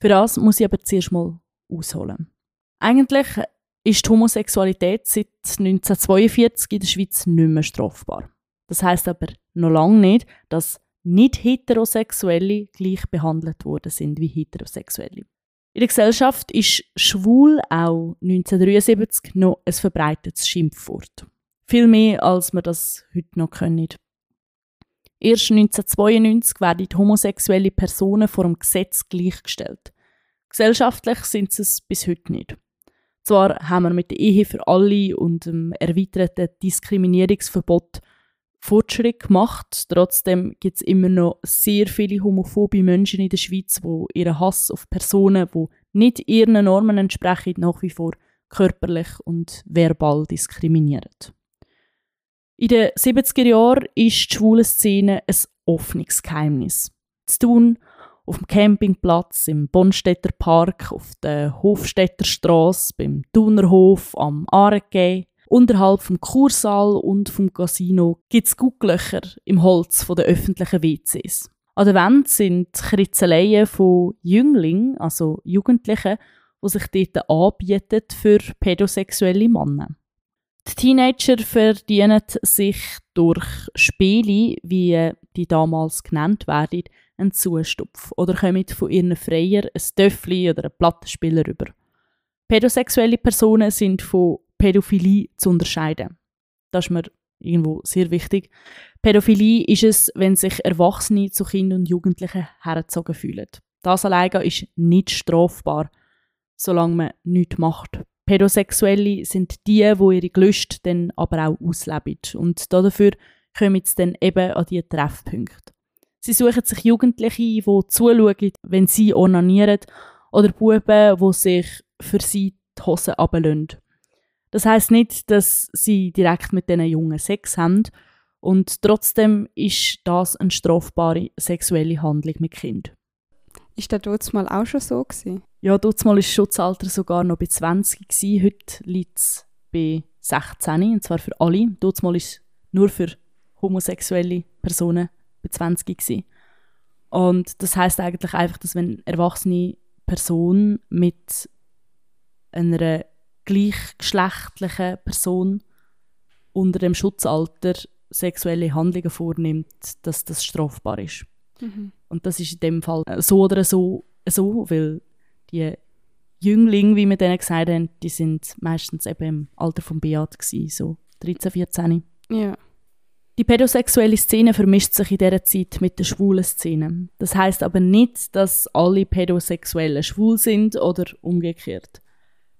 Für das muss ich aber zuerst mal ausholen. Eigentlich ist die Homosexualität seit 1942 in der Schweiz nicht mehr strafbar. Das heißt aber noch lange nicht, dass nicht Heterosexuelle gleich behandelt worden sind wie Heterosexuelle. In der Gesellschaft ist schwul auch 1973 noch ein verbreitetes Schimpfwort. Viel mehr, als wir das heute noch können. Erst 1992 werden homosexuelle Personen vor dem Gesetz gleichgestellt. Gesellschaftlich sind sie es bis heute nicht. Zwar haben wir mit der Ehe für alle und dem erweiterten Diskriminierungsverbot Fortschritt gemacht. Trotzdem gibt es immer noch sehr viele homophobe Menschen in der Schweiz, die ihren Hass auf Personen, die nicht ihren Normen entsprechen, nach wie vor körperlich und verbal diskriminieren. In den 70er Jahren ist die schwule Szene ein offenes Geheimnis. Zu tun auf dem Campingplatz, im Bonstetter Park, auf der Hofstetter Straße, beim Thunerhof, am Aargau, unterhalb vom Kursaal und vom Casino gibt es Gucklöcher im Holz der öffentlichen WCs. An der Wand sind Kritzeleien von Jünglingen, also Jugendlichen, die sich dort anbieten für pädosexuelle Männer. Die Teenager verdienen sich durch Spiele, wie die damals genannt werden, einen Zustupf oder kommen von ihren Freier ein Töffli oder einen Plattenspieler über. Pädosexuelle Personen sind von Pädophilie zu unterscheiden. Das ist mir irgendwo sehr wichtig. Pädophilie ist es, wenn sich Erwachsene zu Kindern und Jugendlichen hergezogen fühlen. Das alleine ist nicht strafbar, solange man nichts macht. Pädosexuelle sind die, wo ihre Gelüste dann aber auch ausleben. Und dafür kommen sie dann eben an diese Treffpunkte. Sie suchen sich Jugendliche, die zuschauen, wenn sie onanieren, oder Buben, die sich für sie die Hosen ablassen. Das heißt nicht, dass sie direkt mit diesen Jungen Sex haben. Und trotzdem ist das eine strafbare sexuelle Handlung mit Kind.
Ist das dort mal auch schon so gewesen?
Ja, dort mal ist das Schutzalter sogar noch bei 20 gewesen. Heute liegt es bei 16, und zwar für alle. Dort mal ist es nur für homosexuelle Personen bei 20 gewesen. Und das heißt eigentlich einfach, dass wenn eine erwachsene Person mit einer gleichgeschlechtlichen Person unter dem Schutzalter sexuelle Handlungen vornimmt, dass das strafbar ist. Mhm. Und das ist in dem Fall so oder so, so weil die Jünglinge, wie wir denen gesagt haben, die sind meistens eben im Alter von Beat gewesen, so 13, 14.
Ja.
Die pädosexuelle Szene vermischt sich in dieser Zeit mit der schwulen Szene. Das heißt aber nicht, dass alle Pädosexuellen schwul sind oder umgekehrt.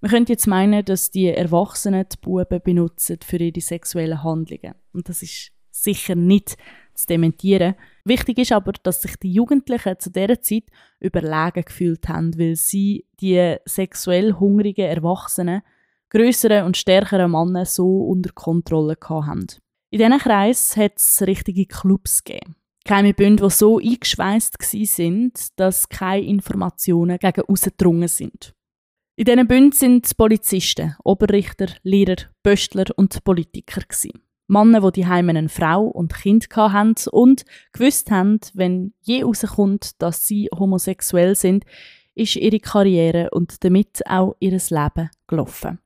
Man könnte jetzt meinen, dass die Erwachsenen die Buben benutzen für ihre sexuellen Handlungen. Und das ist sicher nicht zu dementieren. Wichtig ist aber, dass sich die Jugendlichen zu dieser Zeit überlegen gefühlt haben, weil sie die sexuell hungrigen Erwachsenen, größeren und stärkeren Männer so unter Kontrolle haben. In diesen Kreis hat es richtige Clubs gegeben. Geheime Bünde, die so eingeschweißt sind, dass keine Informationen gegen ausgedrungen sind. In diesen Bünden sind Polizisten, Oberrichter, Lehrer, Pöstler und Politiker. Gewesen. Männer, die die eine Frau und Kind hatten und gewusst haben, wenn je herauskommt, dass sie homosexuell sind, ist ihre Karriere und damit auch ihr Leben gelaufen.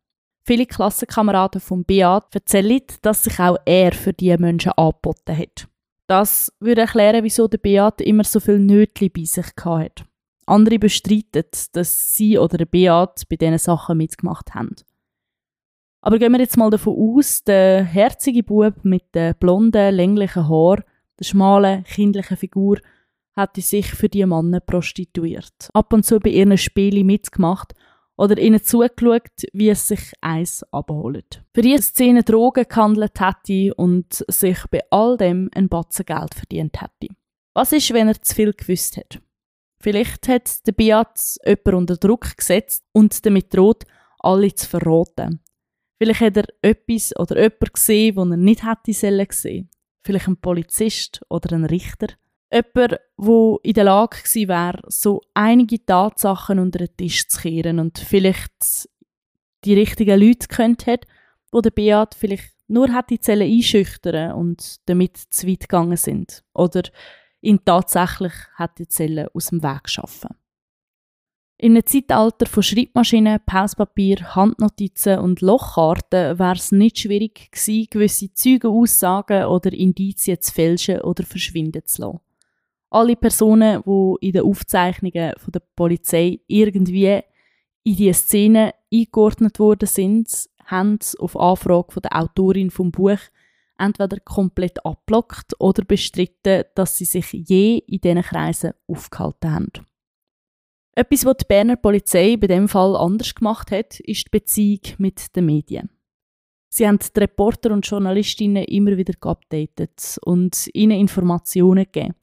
Viele Klassenkameraden von Beat erzählen, dass sich auch er für diese Menschen angeboten hat. Das würde erklären, wieso der Beat immer so viel Nötli bei sich hatte. Andere bestreiten, dass sie oder der Beat bei diesen Sachen mitgemacht haben. Aber gehen wir jetzt mal davon aus, der herzige Bub mit den blonden, länglichen Haaren, der schmalen, kindlichen Figur, hätte sich für die Männer prostituiert. Ab und zu bei ihren Spielen mitgemacht oder ihnen zugeschaut, wie es sich eins abholt. Für diese Szene Drogen gehandelt hätte und sich bei all dem ein Batzen Geld verdient hätte. Was ist, wenn er zu viel gewusst hat? Vielleicht hat der Biatz jemanden unter Druck gesetzt und damit droht, alle zu verraten. Vielleicht hat er etwas oder jemanden gesehen, was er nicht hätte sehen sollen. Vielleicht ein Polizist oder ein Richter. Jemand, der in der Lage gewesen wäre, so einige Tatsachen unter den Tisch zu kehren und vielleicht die richtigen Leute kennt hat, wo der Beat vielleicht nur hätte die Zellen einschüchtern und damit zu weit gegangen sind. Oder ihn tatsächlich hat die Zelle aus dem Weg geschaffen. In einem Zeitalter von Schreibmaschinen, Pauspapier, Handnotizen und Lochkarten wäre es nicht schwierig gewesen, gewisse Zeugenaussagen oder Indizien zu fälschen oder verschwinden zu lassen. Alle Personen, die in den Aufzeichnungen von der Polizei irgendwie in diese Szene eingeordnet worden sind, haben auf Anfrage von der Autorin vom Buch entweder komplett abblockt oder bestritten, dass sie sich je in diesen Kreisen aufgehalten haben. Etwas, was die Berner Polizei bei dem Fall anders gemacht hat, ist die Beziehung mit den Medien. Sie haben die Reporter und Journalistinnen immer wieder geupdatet und ihnen Informationen gegeben.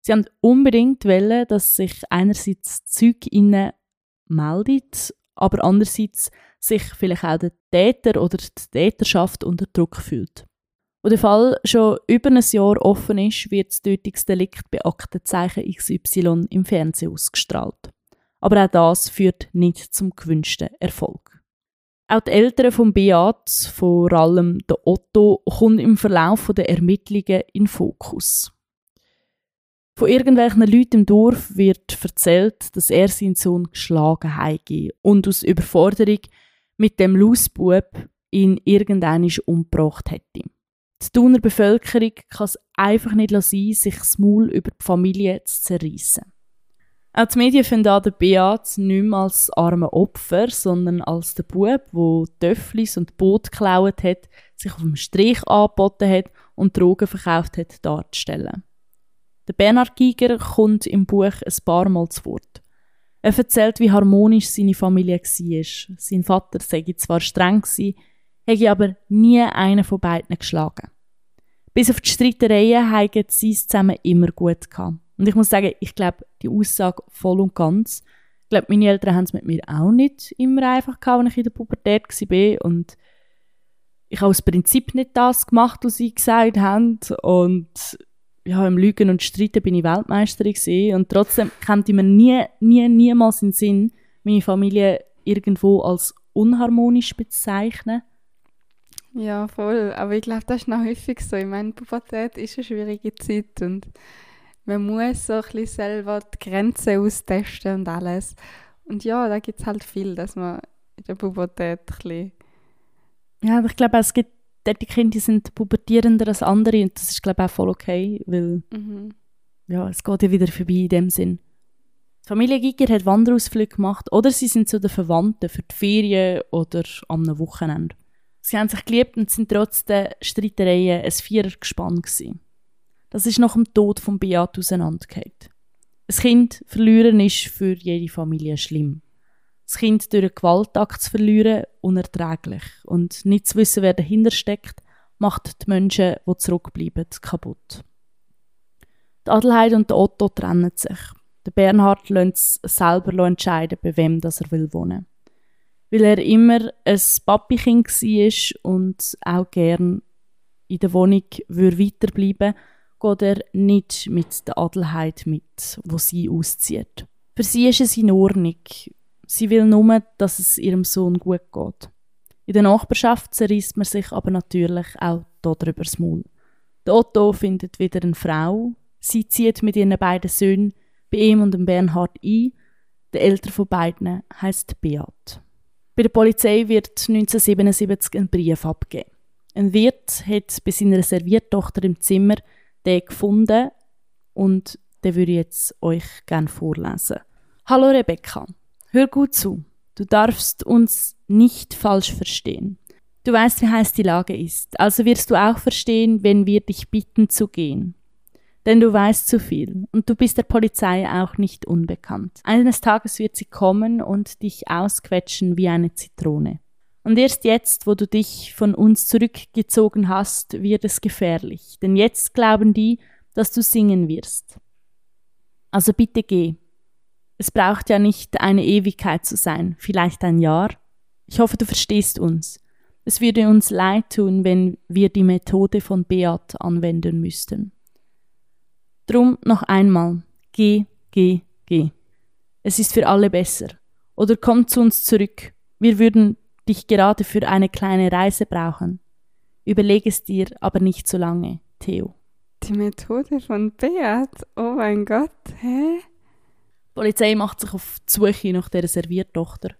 Sie haben unbedingt wollen, dass sich einerseits Zeug ihnen meldet, aber andererseits sich vielleicht auch der Täter oder die Täterschaft unter Druck fühlt. Wo der Fall schon über ein Jahr offen ist, wird das Tötungsdelikt bei Aktenzeichen XY im Fernsehen ausgestrahlt. Aber auch das führt nicht zum gewünschten Erfolg. Auch die Eltern von Beat, vor allem der Otto, kommen im Verlauf der Ermittlungen in Fokus. Von irgendwelchen Leuten im Dorf wird erzählt, dass er seinen Sohn geschlagen habe und aus Überforderung mit dem Lausbub ihn irgendeinisch umgebracht hätte. Die Thuner Bevölkerung kann es einfach nicht sein, sich das Maul über die Familie zu zerreissen. Auch die Medien finden an den Beat nicht mehr als arme Opfer, sondern als der Bub, der Töfflis und Boot geklaut hat, sich auf dem Strich angeboten hat und Drogen verkauft hat, darzustellen. Der Bernhard Giger kommt im Buch ein paar Mal zu Wort. Er erzählt, wie harmonisch seine Familie war. Sein Vater sei zwar streng gewesen, hätte aber nie einen von beiden geschlagen. Bis auf die Streitereien haben sie es zusammen immer gut gehabt. Und ich muss sagen, ich glaube die Aussage voll und ganz. Ich glaube, meine Eltern haben es mit mir auch nicht immer einfach gehabt, als ich in der Pubertät war. Und ich habe aus Prinzip nicht das gemacht, was sie gesagt haben. Und ja, im Lügen und Streiten bin ich Weltmeisterin gewesen. Und trotzdem könnte mir nie, nie, niemals in den Sinn, meine Familie irgendwo als unharmonisch bezeichnen.
Ja, voll. Aber ich glaube, das ist noch häufig so. Ich meine, Pubertät ist eine schwierige Zeit und man muss so ein bisschen selber die Grenzen austesten und alles. Und ja, da gibt es halt viel, dass man in der Pubertät ein bisschen...
Ja, ich glaube, es gibt die Kinder die sind pubertierender als andere und das ist, glaube ich, auch voll okay, weil mhm. ja, es geht ja wieder vorbei in dem Sinn. Die Familie Giger hat Wanderausflüge gemacht oder sie sind zu den Verwandten für die Ferien oder am Wochenende. Sie haben sich geliebt und sind trotz der Streitereien ein Vierergespann gewesen. Das ist nach dem Tod von Beat auseinandergegangen. Ein Kind verlieren ist für jede Familie schlimm. Das Kind durch einen Gewaltakt zu verlieren, unerträglich. Und nicht zu wissen, wer dahinter steckt, macht die Menschen, die zurückbleiben, kaputt. Die Adelheid und der Otto trennen sich. Der Bernhard lässt selber entscheiden, bei wem das er will weil er immer ein Papikind war und auch gern in der Wohnung weiterbleiben würde, geht er nicht mit der Adelheid mit, wo sie auszieht. Für sie ist es in Ordnung. Sie will nur, dass es ihrem Sohn gut geht. In der Nachbarschaft zerreißt man sich aber natürlich auch darüber das Maul. Der Otto findet wieder eine Frau. Sie zieht mit ihren beiden Söhnen bei ihm und dem Bernhard ein. Der ältere von beiden heißt Beat. Bei der Polizei wird 1977 ein Brief abgegeben. Ein Wirt hat bei seiner Serviertochter im Zimmer den gefunden und den würde ich jetzt euch gerne vorlesen. Hallo Rebecca, hör gut zu. Du darfst uns nicht falsch verstehen. Du weißt, wie heiß die Lage ist, also wirst du auch verstehen, wenn wir dich bitten zu gehen denn du weißt zu viel und du bist der Polizei auch nicht unbekannt. Eines Tages wird sie kommen und dich ausquetschen wie eine Zitrone. Und erst jetzt, wo du dich von uns zurückgezogen hast, wird es gefährlich, denn jetzt glauben die, dass du singen wirst. Also bitte geh. Es braucht ja nicht eine Ewigkeit zu sein, vielleicht ein Jahr. Ich hoffe, du verstehst uns. Es würde uns leid tun, wenn wir die Methode von Beat anwenden müssten. Drum noch einmal. Geh, geh, geh. Es ist für alle besser. Oder komm zu uns zurück. Wir würden dich gerade für eine kleine Reise brauchen. Überleg es dir, aber nicht so lange, Theo.
Die Methode von Beat? Oh mein Gott, hä?
Die Polizei macht sich auf die Suche nach dieser Serviertochter.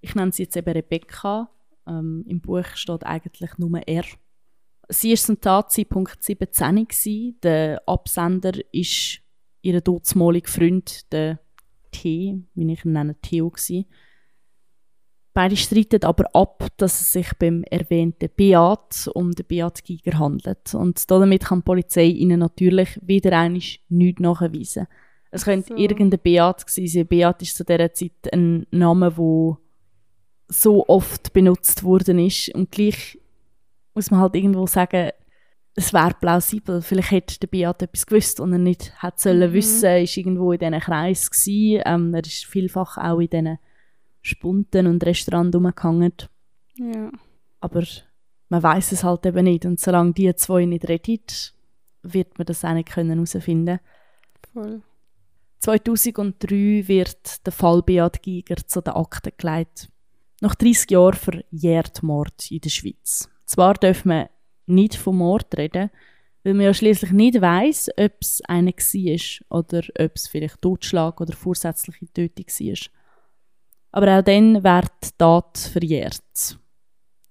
Ich nenne sie jetzt eben Rebecca. Ähm, Im Buch steht eigentlich nur R. Sie war zum Tatzeitpunkt 17 gewesen. Der Absender ist ihr dortmaliger Freund, der T, wie ich ihn nenne, Theo gewesen. Beide streiten aber ab, dass es sich beim erwähnten Beat um den Beat Giger handelt. Und damit kann die Polizei ihnen natürlich wieder einmal nichts nachweisen. Es könnte so. irgendein Beat gewesen sein. Beat ist zu dieser Zeit ein Name, der so oft benutzt worden ist. Und gleich muss man halt irgendwo sagen, es wäre plausibel. Vielleicht hätte der Beat etwas gewusst und er nicht hätte sollen mhm. wissen, er war irgendwo in diesen Kreis. Ähm, er ist vielfach auch in diesen Spunten und Restaurants rumgehangen.
Ja.
Aber man weiß es halt eben nicht. Und solange die zwei nicht reden, wird man das auch nicht herausfinden
Voll.
2003 wird der Fall Beat Giger zu den Akten gelegt. Nach 30 Jahren verjährt Mord in der Schweiz. Zwar dürfen wir nicht vom Mord reden, Weil man ja schließlich nicht weiß, ob es eine war oder ob es vielleicht Totschlag oder vorsätzliche Tötung war. Aber auch dann wird die Tat verjährt.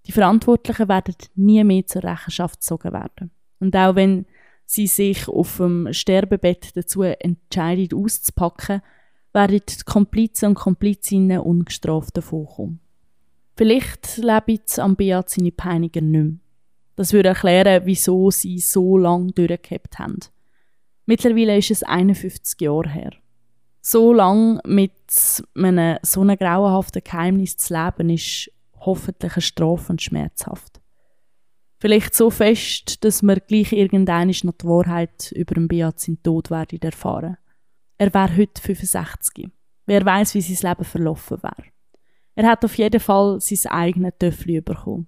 Die Verantwortlichen werden nie mehr zur Rechenschaft gezogen werden. Und auch wenn sie sich auf dem Sterbebett dazu entscheiden, auszupacken, werden die Komplizen und Komplizinnen ungestraft davonkommen. Vielleicht leben am Beat seine Peiniger nicht mehr. Das würde erklären, wieso sie so lange durchgehabt haben. Mittlerweile ist es 51 Jahre her. So lange mit einem so einem grauenhaften Geheimnis zu leben, ist hoffentlich eine Strafe und schmerzhaft. Vielleicht so fest, dass man gleich irgendeine noch die Wahrheit über den Beat seinen Tod werden erfahren. Er wäre heute 65. Wer weiß, wie sein Leben verlaufen wäre. Er hat auf jeden Fall sein eigenes Töffel bekommen.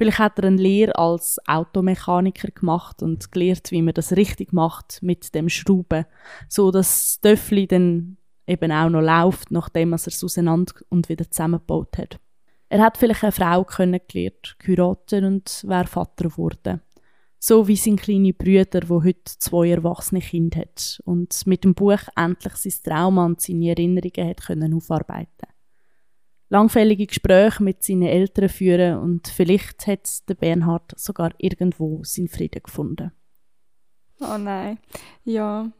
Vielleicht hat er eine Lehre als Automechaniker gemacht und gelernt, wie man das richtig macht mit dem Schrauben, so dass das Töffel dann eben auch noch läuft, nachdem er es auseinander und wieder zusammengebaut hat. Er hat vielleicht eine Frau kennengelernt, geheiratet und wäre Vater geworden. So wie sein kleiner Brüder, wo heute zwei erwachsene Kinder hat und mit dem Buch endlich sein Trauma und seine Erinnerungen hat können aufarbeiten. Langfällige Gespräche mit seinen Eltern führen und vielleicht hat der Bernhard sogar irgendwo seinen Frieden gefunden.
Oh nein, ja.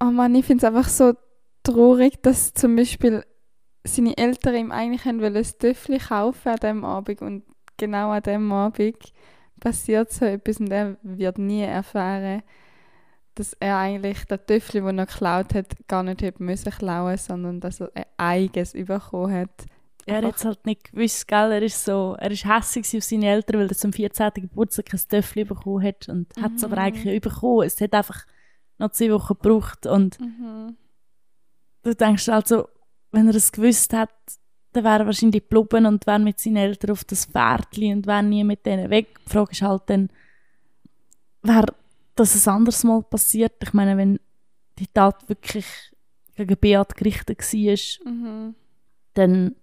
Oh Mann, ich finde es einfach so traurig, dass zum Beispiel seine Eltern ihm eigentlich ein Töffel kaufen an diesem Abend und genau an diesem Abend passiert so etwas und er wird nie erfahren, dass er eigentlich das Töffel, das er geklaut hat, gar nicht hätte müssen klauen, sondern dass er ein eigenes bekommen hat.
Er hat es halt nicht gewusst, gell? Er ist so, er ist hässlich auf seine Eltern, weil er zum 14. Geburtstag ein Töffel bekommen hat und mhm. hat es aber eigentlich bekommen. Es hat einfach noch zwei Wochen gebraucht und mhm. du denkst also, wenn er es gewusst hat, dann wäre er wahrscheinlich geblieben und wäre mit seinen Eltern auf das Pferdchen und wäre nie mit denen weg. Die Frage ist halt dann, wäre das ein anderes Mal passiert? Ich meine, wenn die Tat wirklich gegen Beat gerichtet war, mhm. dann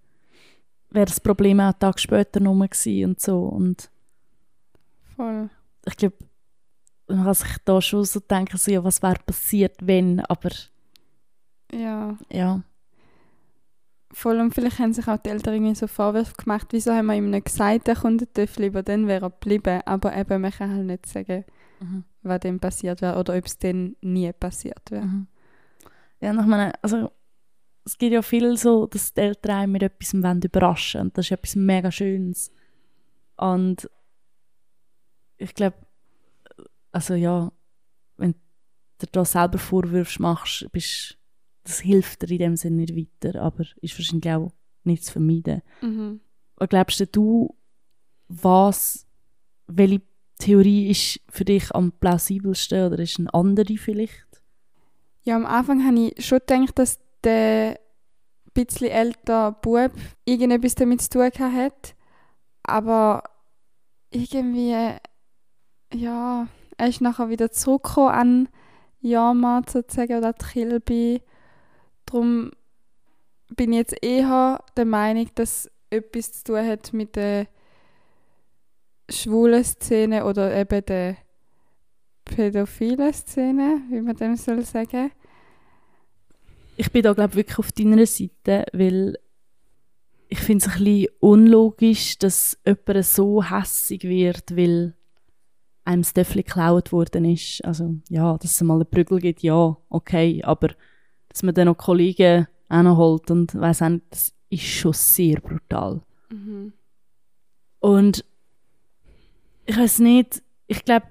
wäre das Problem auch einen Tag später noch gewesen und so. Und
Voll.
Ich glaube, man kann sich da schon so denken, so, ja, was wäre passiert, wenn, aber
ja.
ja.
Voll, und vielleicht haben sich auch die Eltern irgendwie so Vorwürfe gemacht, wieso haben wir ihm nicht gesagt, er kommt aber dann wäre er geblieben. Aber eben, man kann halt nicht sagen, mhm. Was dann passiert wäre oder ob es dann nie passiert wäre. Mhm.
Ja, ich meine, also es gibt ja viel so, dass die Eltern einen mit etwas überraschen wollen. Und das ist etwas mega Schönes. Und ich glaube, also ja, wenn du da selber Vorwürfe machst, bist das hilft dir in dem Sinne nicht weiter, aber ist wahrscheinlich auch nicht zu vermeiden. Mhm. Und glaubst du, was, welche Theorie ist für dich am plausibelsten oder ist eine andere vielleicht?
Ja, am Anfang habe ich schon gedacht, dass der bisschen ältere Bub irgendetwas damit zu tun hat. Aber irgendwie, ja, er ist nachher wieder zurückgekommen an Yama sozusagen oder Kilby Darum bin ich jetzt eher der Meinung, dass etwas zu tun hat mit der schwulen Szene oder eben der pädophilen Szene, wie man dem soll sagen.
Ich bin da glaube wirklich auf deiner Seite, weil ich finde es ein bisschen unlogisch, dass jemand so hässig wird, weil einem das Töffel geklaut worden ist. Also ja, dass es mal einen Prügel gibt, ja, okay, aber dass man dann noch Kollegen auch noch holt und weiss auch, das ist schon sehr brutal. Mhm. Und ich weiß nicht, ich glaube,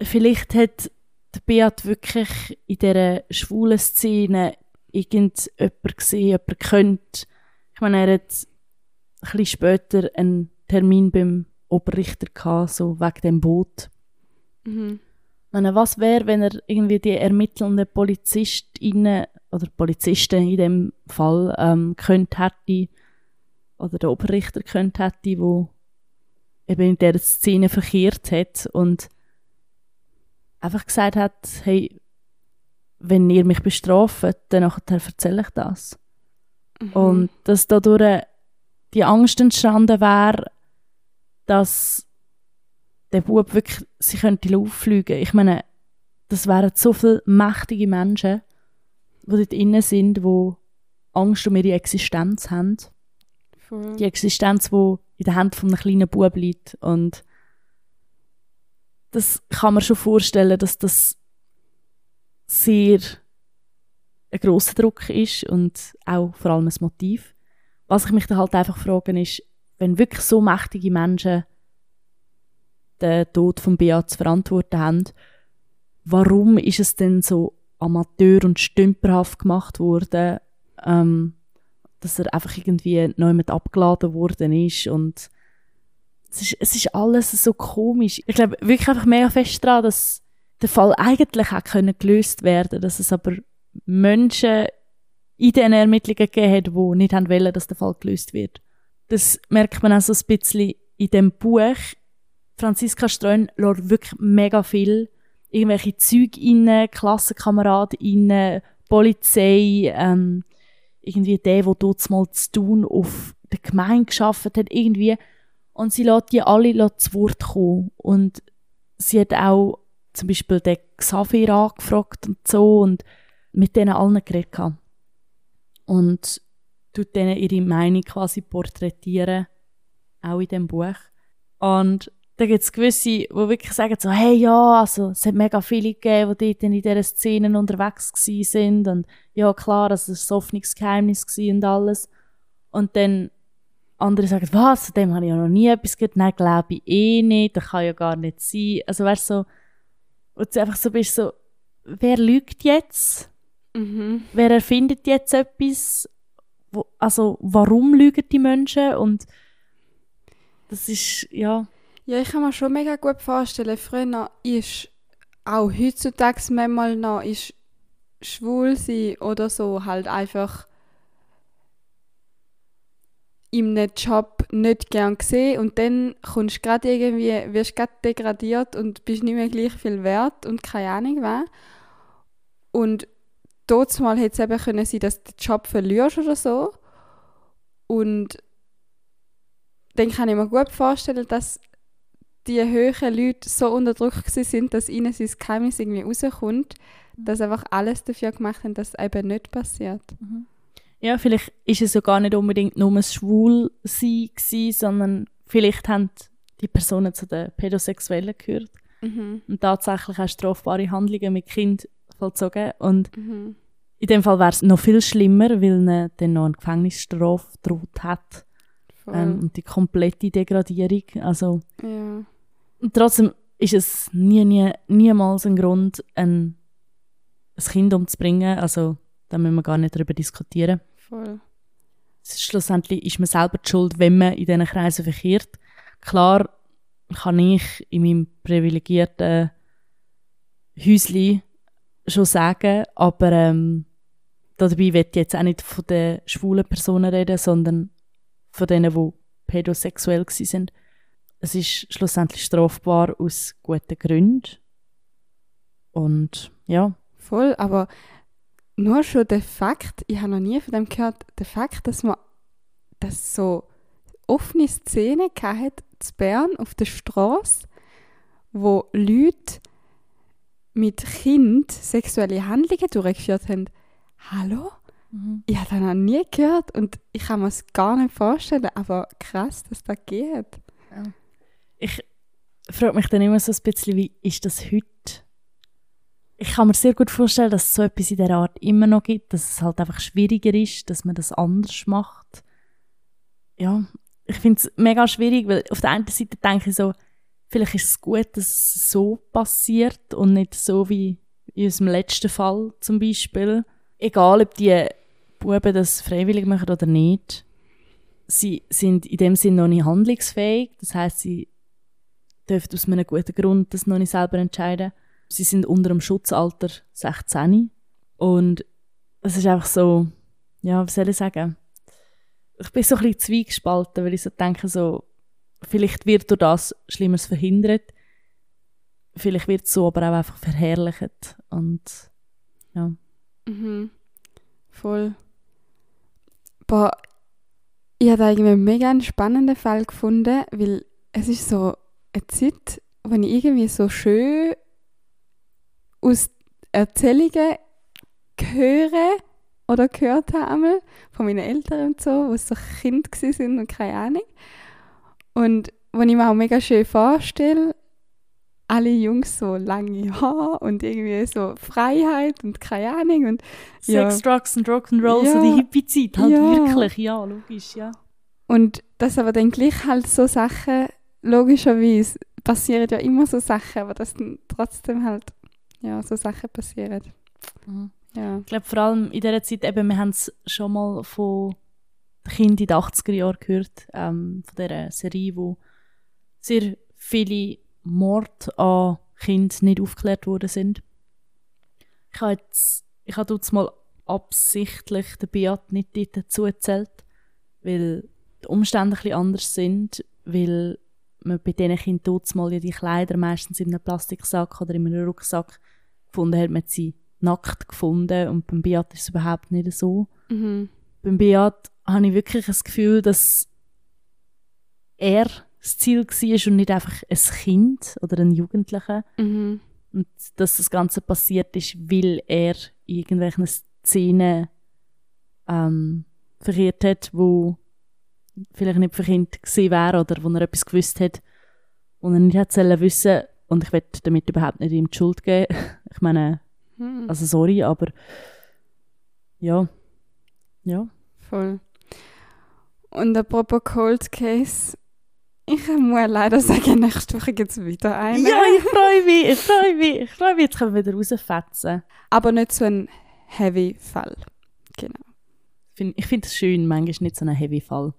vielleicht hat der Beat wirklich in dieser schwulen Szene irgendjemand gesehen, jemand könnte. Ich meine, er hat ein bisschen später einen Termin beim Oberrichter gehabt, so wegen dem Boot. Mhm meine, was wäre, wenn er irgendwie die ermittelnden Polizistinnen oder Polizisten in dem Fall ähm, könnt hätte oder der Oberrichter könnt hätte, wo eben in der Szene verkehrt hat und einfach gesagt hat, hey, wenn ihr mich bestraft, dann erzähle ich das. Mhm. Und dass dadurch die Angst entstanden wäre, dass der Bub wirklich, sie könnte in die Luft fliegen. Ich meine, das wären so viele mächtige Menschen, die dort innen sind, die Angst um ihre Existenz haben.
Voll.
Die Existenz, die in der Hand von einem kleinen Bub liegt. Und das kann man schon vorstellen, dass das sehr ein grosser Druck ist und auch vor allem ein Motiv. Was ich mich dann halt einfach frage, ist, wenn wirklich so mächtige Menschen den Tod von Bea zu verantworten haben, warum ist es denn so amateur- und stümperhaft gemacht worden, ähm, dass er einfach irgendwie neu mit abgeladen worden ist und es ist, es ist alles so komisch. Ich glaube wirklich einfach mega fest daran, dass der Fall eigentlich auch können gelöst werden dass es aber Menschen in den Ermittlungen gegeben hat, die nicht haben wollen, dass der Fall gelöst wird. Das merkt man auch so ein bisschen in dem Buch. Franziska Streun lässt wirklich mega viel irgendwelche Züge rein, Klassenkameraden rein, Polizei, ähm, irgendwie der, der dort mal zu tun auf der Gemeinde geschafft hat, irgendwie. Und sie lässt die alle zu Wort kommen. Und sie hat auch zum Beispiel den Xavier angefragt und so und mit denen allen geredet. Und tut denen ihre Meinung quasi porträtieren, auch in dem Buch. Und da gibt es gewisse, die wirklich sagen so, hey, ja, also, es hat mega viele gegeben, die dort in dieser Szene unterwegs gewesen sind und ja, klar, also, es war ein offenes Geheimnis und alles. Und dann andere sagen, was, von dem habe ich ja noch nie etwas gehört. Nein, glaube ich eh nicht, das kann ja gar nicht sein. Also, weißt so, und du einfach so bist, so, wer lügt jetzt?
Mhm.
Wer erfindet jetzt etwas? Wo, also, warum lügen die Menschen? Und das ist, ja,
Ja, ich kann mir schon mega gut vorstellen, früher ist auch heutzutage manchmal noch ist schwul sein oder so halt einfach in einem Job nicht gern gesehen und dann kommst gerade irgendwie, wirst gerade degradiert und bist nicht mehr gleich viel wert und keine Ahnung was. Und dort mal hätte es eben können sein, dass du den Job verlierst oder so. Und dann kann ich mir gut vorstellen, dass die höheren Leute so unter Druck sind, dass ihnen sein Geheimnis irgendwie rauskommt, dass sie einfach alles dafür gemacht haben, dass es eben nicht passiert.
Ja, vielleicht ist es ja gar nicht unbedingt nur ein Schwulsein gewesen, sondern vielleicht haben die Personen zu den Pädosexuellen gehört
Mhm.
und tatsächlich auch strafbare Handlungen mit Kind vollzogen. Und
Mhm.
in dem Fall wäre es noch viel schlimmer, weil ihnen dann noch eine Gefängnisstrafe droht hat ähm, und die komplette Degradierung. Also
ja.
Und trotzdem ist es nie, nie, niemals ein Grund, ein, ein Kind umzubringen. Also da müssen wir gar nicht darüber diskutieren.
Voll.
Schlussendlich ist man selber die schuld, wenn man in diesen Kreisen verkehrt. Klar kann ich in meinem privilegierten Häusli schon sagen, aber ähm, dabei will ich jetzt auch nicht von den schwulen Personen reden, sondern von denen, die pädosexuell sind. Es ist schlussendlich strafbar aus guten Gründen. Und ja,
Voll, aber nur schon der Fakt, ich habe noch nie von dem gehört, der Fakt, dass man das so offene Szene hat zu Bern auf der Straße, wo Leute mit Kind sexuelle Handlungen durchgeführt haben. Hallo? Ich habe das noch nie gehört und ich kann mir es gar nicht vorstellen, aber krass, dass das geht.
Ich frage mich dann immer so ein bisschen, wie ist das heute? Ich kann mir sehr gut vorstellen, dass es so etwas in der Art immer noch gibt, dass es halt einfach schwieriger ist, dass man das anders macht. Ja, ich finde es mega schwierig, weil auf der einen Seite denke ich so, vielleicht ist es gut, dass es so passiert und nicht so wie in unserem letzten Fall zum Beispiel. Egal, ob die Buben das freiwillig machen oder nicht, sie sind in dem Sinne noch nicht handlungsfähig. Das heißt, sie dürfen aus einem guten Grund das noch nicht selber entscheiden. Sie sind unter dem Schutzalter 16 und es ist einfach so, ja, was soll ich sagen? Ich bin so ein bisschen zwiegespalten, weil ich so denke, so, vielleicht wird durch das Schlimmeres verhindert, vielleicht wird es so aber auch einfach verherrlicht und ja.
Mhm. Voll. Boah, ich habe irgendwie einen mega spannenden Fall gefunden, weil es ist so eine Zeit wenn ich irgendwie so schön aus Erzählungen höre oder gehört habe einmal von meinen Eltern und so, wo so Kind sind und keine Ahnung. Und wenn ich mir auch mega schön vorstelle, alle Jungs so lange Haare und irgendwie so Freiheit und keine Ahnung und ja.
Sex, Drugs und Rock'n'Roll, so
Ja.
die Hippie-Zeit halt
Ja.
wirklich, ja, logisch, ja.
Und dass aber dann gleich halt so Sachen, logischerweise passieren ja immer so Sachen, aber dass dann trotzdem halt, ja, so Sachen passieren.
Mhm.
Ja.
Ich glaube vor allem in dieser Zeit, eben, wir haben es schon mal von Kindern in den 80er Jahren gehört, ähm, von dieser Serie, wo sehr viele Morde an Kindern nicht aufgeklärt worden sind. Ich habe jetzt, ich habe jetzt mal absichtlich den Beat nicht dazu erzählt, weil die Umstände ein bisschen anders sind, weil man bei diesen Kindern mal ja die Kleider meistens in einem Plastiksack oder in einem Rucksack gefunden hat, man hat sie nackt gefunden und beim Beat ist es überhaupt nicht so.
Mhm.
Beim Beat habe ich wirklich das Gefühl, dass er das Ziel war und nicht einfach ein Kind oder ein Jugendlicher.
Mhm.
Und dass das Ganze passiert ist, weil er in irgendwelchen Szenen ähm, verkehrt hat, wo vielleicht nicht für Kind gesehen wäre oder wo er etwas gewusst hat, wo er nicht hätte wissen Und ich will damit überhaupt nicht ihm die Schuld geben. Ich meine,
Mhm.
also sorry, aber ja. Ja.
Voll. Und apropos Cold Case, ich muss leider sagen, nächste Woche gibt es wieder einen.
Ja, ich freue mich, ich freue mich, ich freue mich, jetzt können wir wieder rausfetzen.
Aber nicht so ein heavy Fall. Genau.
Ich finde es schön, manchmal nicht so ein heavy Fall.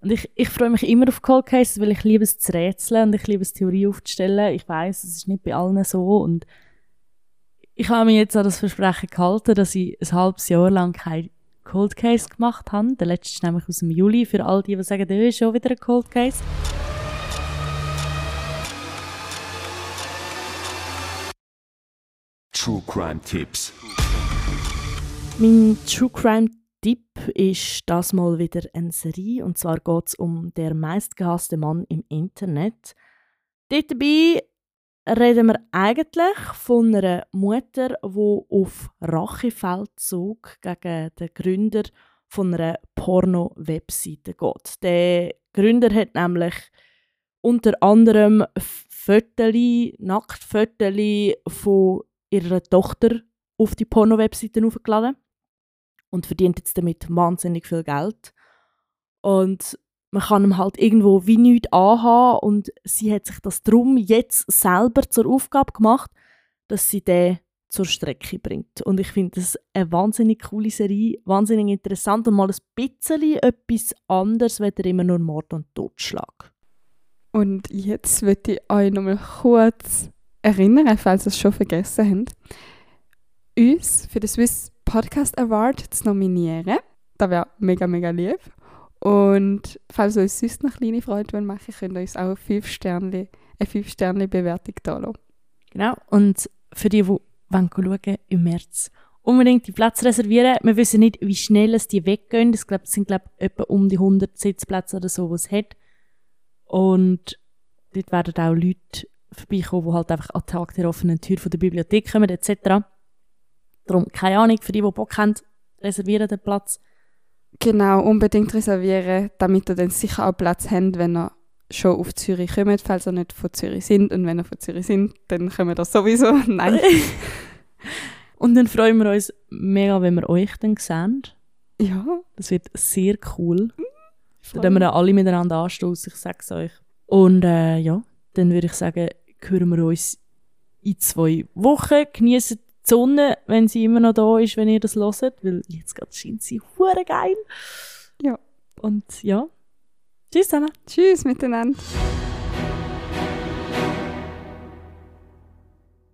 Und ich, ich freue mich immer auf Cold Cases, weil ich liebe es zu rätseln und ich liebe es, Theorie aufzustellen. Ich weiß, es ist nicht bei allen so und ich habe mir jetzt an das Versprechen gehalten, dass ich ein halbes Jahr lang kein Cold Case gemacht habe. Der letzte ist nämlich aus dem Juli, für all die, die sagen, der ist schon wieder ein Cold Case.
True Crime Tipps.
Mein True Crime Tipp ist das mal wieder eine Serie und zwar geht es um der meistgehasste Mann im Internet. Dabei reden wir eigentlich von einer Mutter, die auf Rachefeldzug gegen den Gründer von einer Porno-Webseite geht. Der Gründer hat nämlich unter anderem Fotos, Nacktfotos von ihrer Tochter auf die Porno-Webseiten hochgeladen und verdient jetzt damit wahnsinnig viel Geld. Und man kann ihm halt irgendwo wie nichts anhaben und sie hat sich das drum jetzt selber zur Aufgabe gemacht, dass sie den zur Strecke bringt. Und ich finde das eine wahnsinnig coole Serie, wahnsinnig interessant und mal ein bisschen etwas anderes, als immer nur Mord und Totschlag.
Und jetzt möchte ich euch nochmal kurz erinnern, falls ihr es schon vergessen habt, uns für den Swiss Podcast Award zu nominieren. Das wäre mega, mega lieb. Und falls ihr uns sonst noch kleine Freude machen wollt, könnt ihr uns auch 5 Sterne, eine 5-Sterne-Bewertung da lassen.
Genau. Und für die, die wollen schauen, im März unbedingt die Plätze reservieren. Wir wissen nicht, wie schnell es die weggehen. Es sind glaub, etwa um die 100 Sitzplätze oder so, die es hat. Und dort werden auch Leute vorbeikommen, die halt einfach an den Tag der offenen Tür von der Bibliothek kommen, etc. Darum, keine Ahnung, für die, die Bock haben, reservieren den Platz.
Genau, unbedingt reservieren, damit ihr dann sicher auch Platz habt, wenn ihr schon auf Zürich kommt, falls ihr nicht von Zürich sind. Und wenn ihr von Zürich sind, dann kommen wir sowieso. Nein.
Und dann freuen wir uns mega, wenn wir euch dann sehen.
ja.
Das wird sehr cool. Dann können wir dann alle miteinander anstoßen, ich sag's euch. Und äh, ja, dann würde ich sagen, hören wir uns in zwei Wochen. Genießt die Sonne, wenn sie immer noch da ist, wenn ihr das hört, weil jetzt gerade scheint sie hure geil.
Ja.
Und ja, tschüss zusammen.
Tschüss miteinander.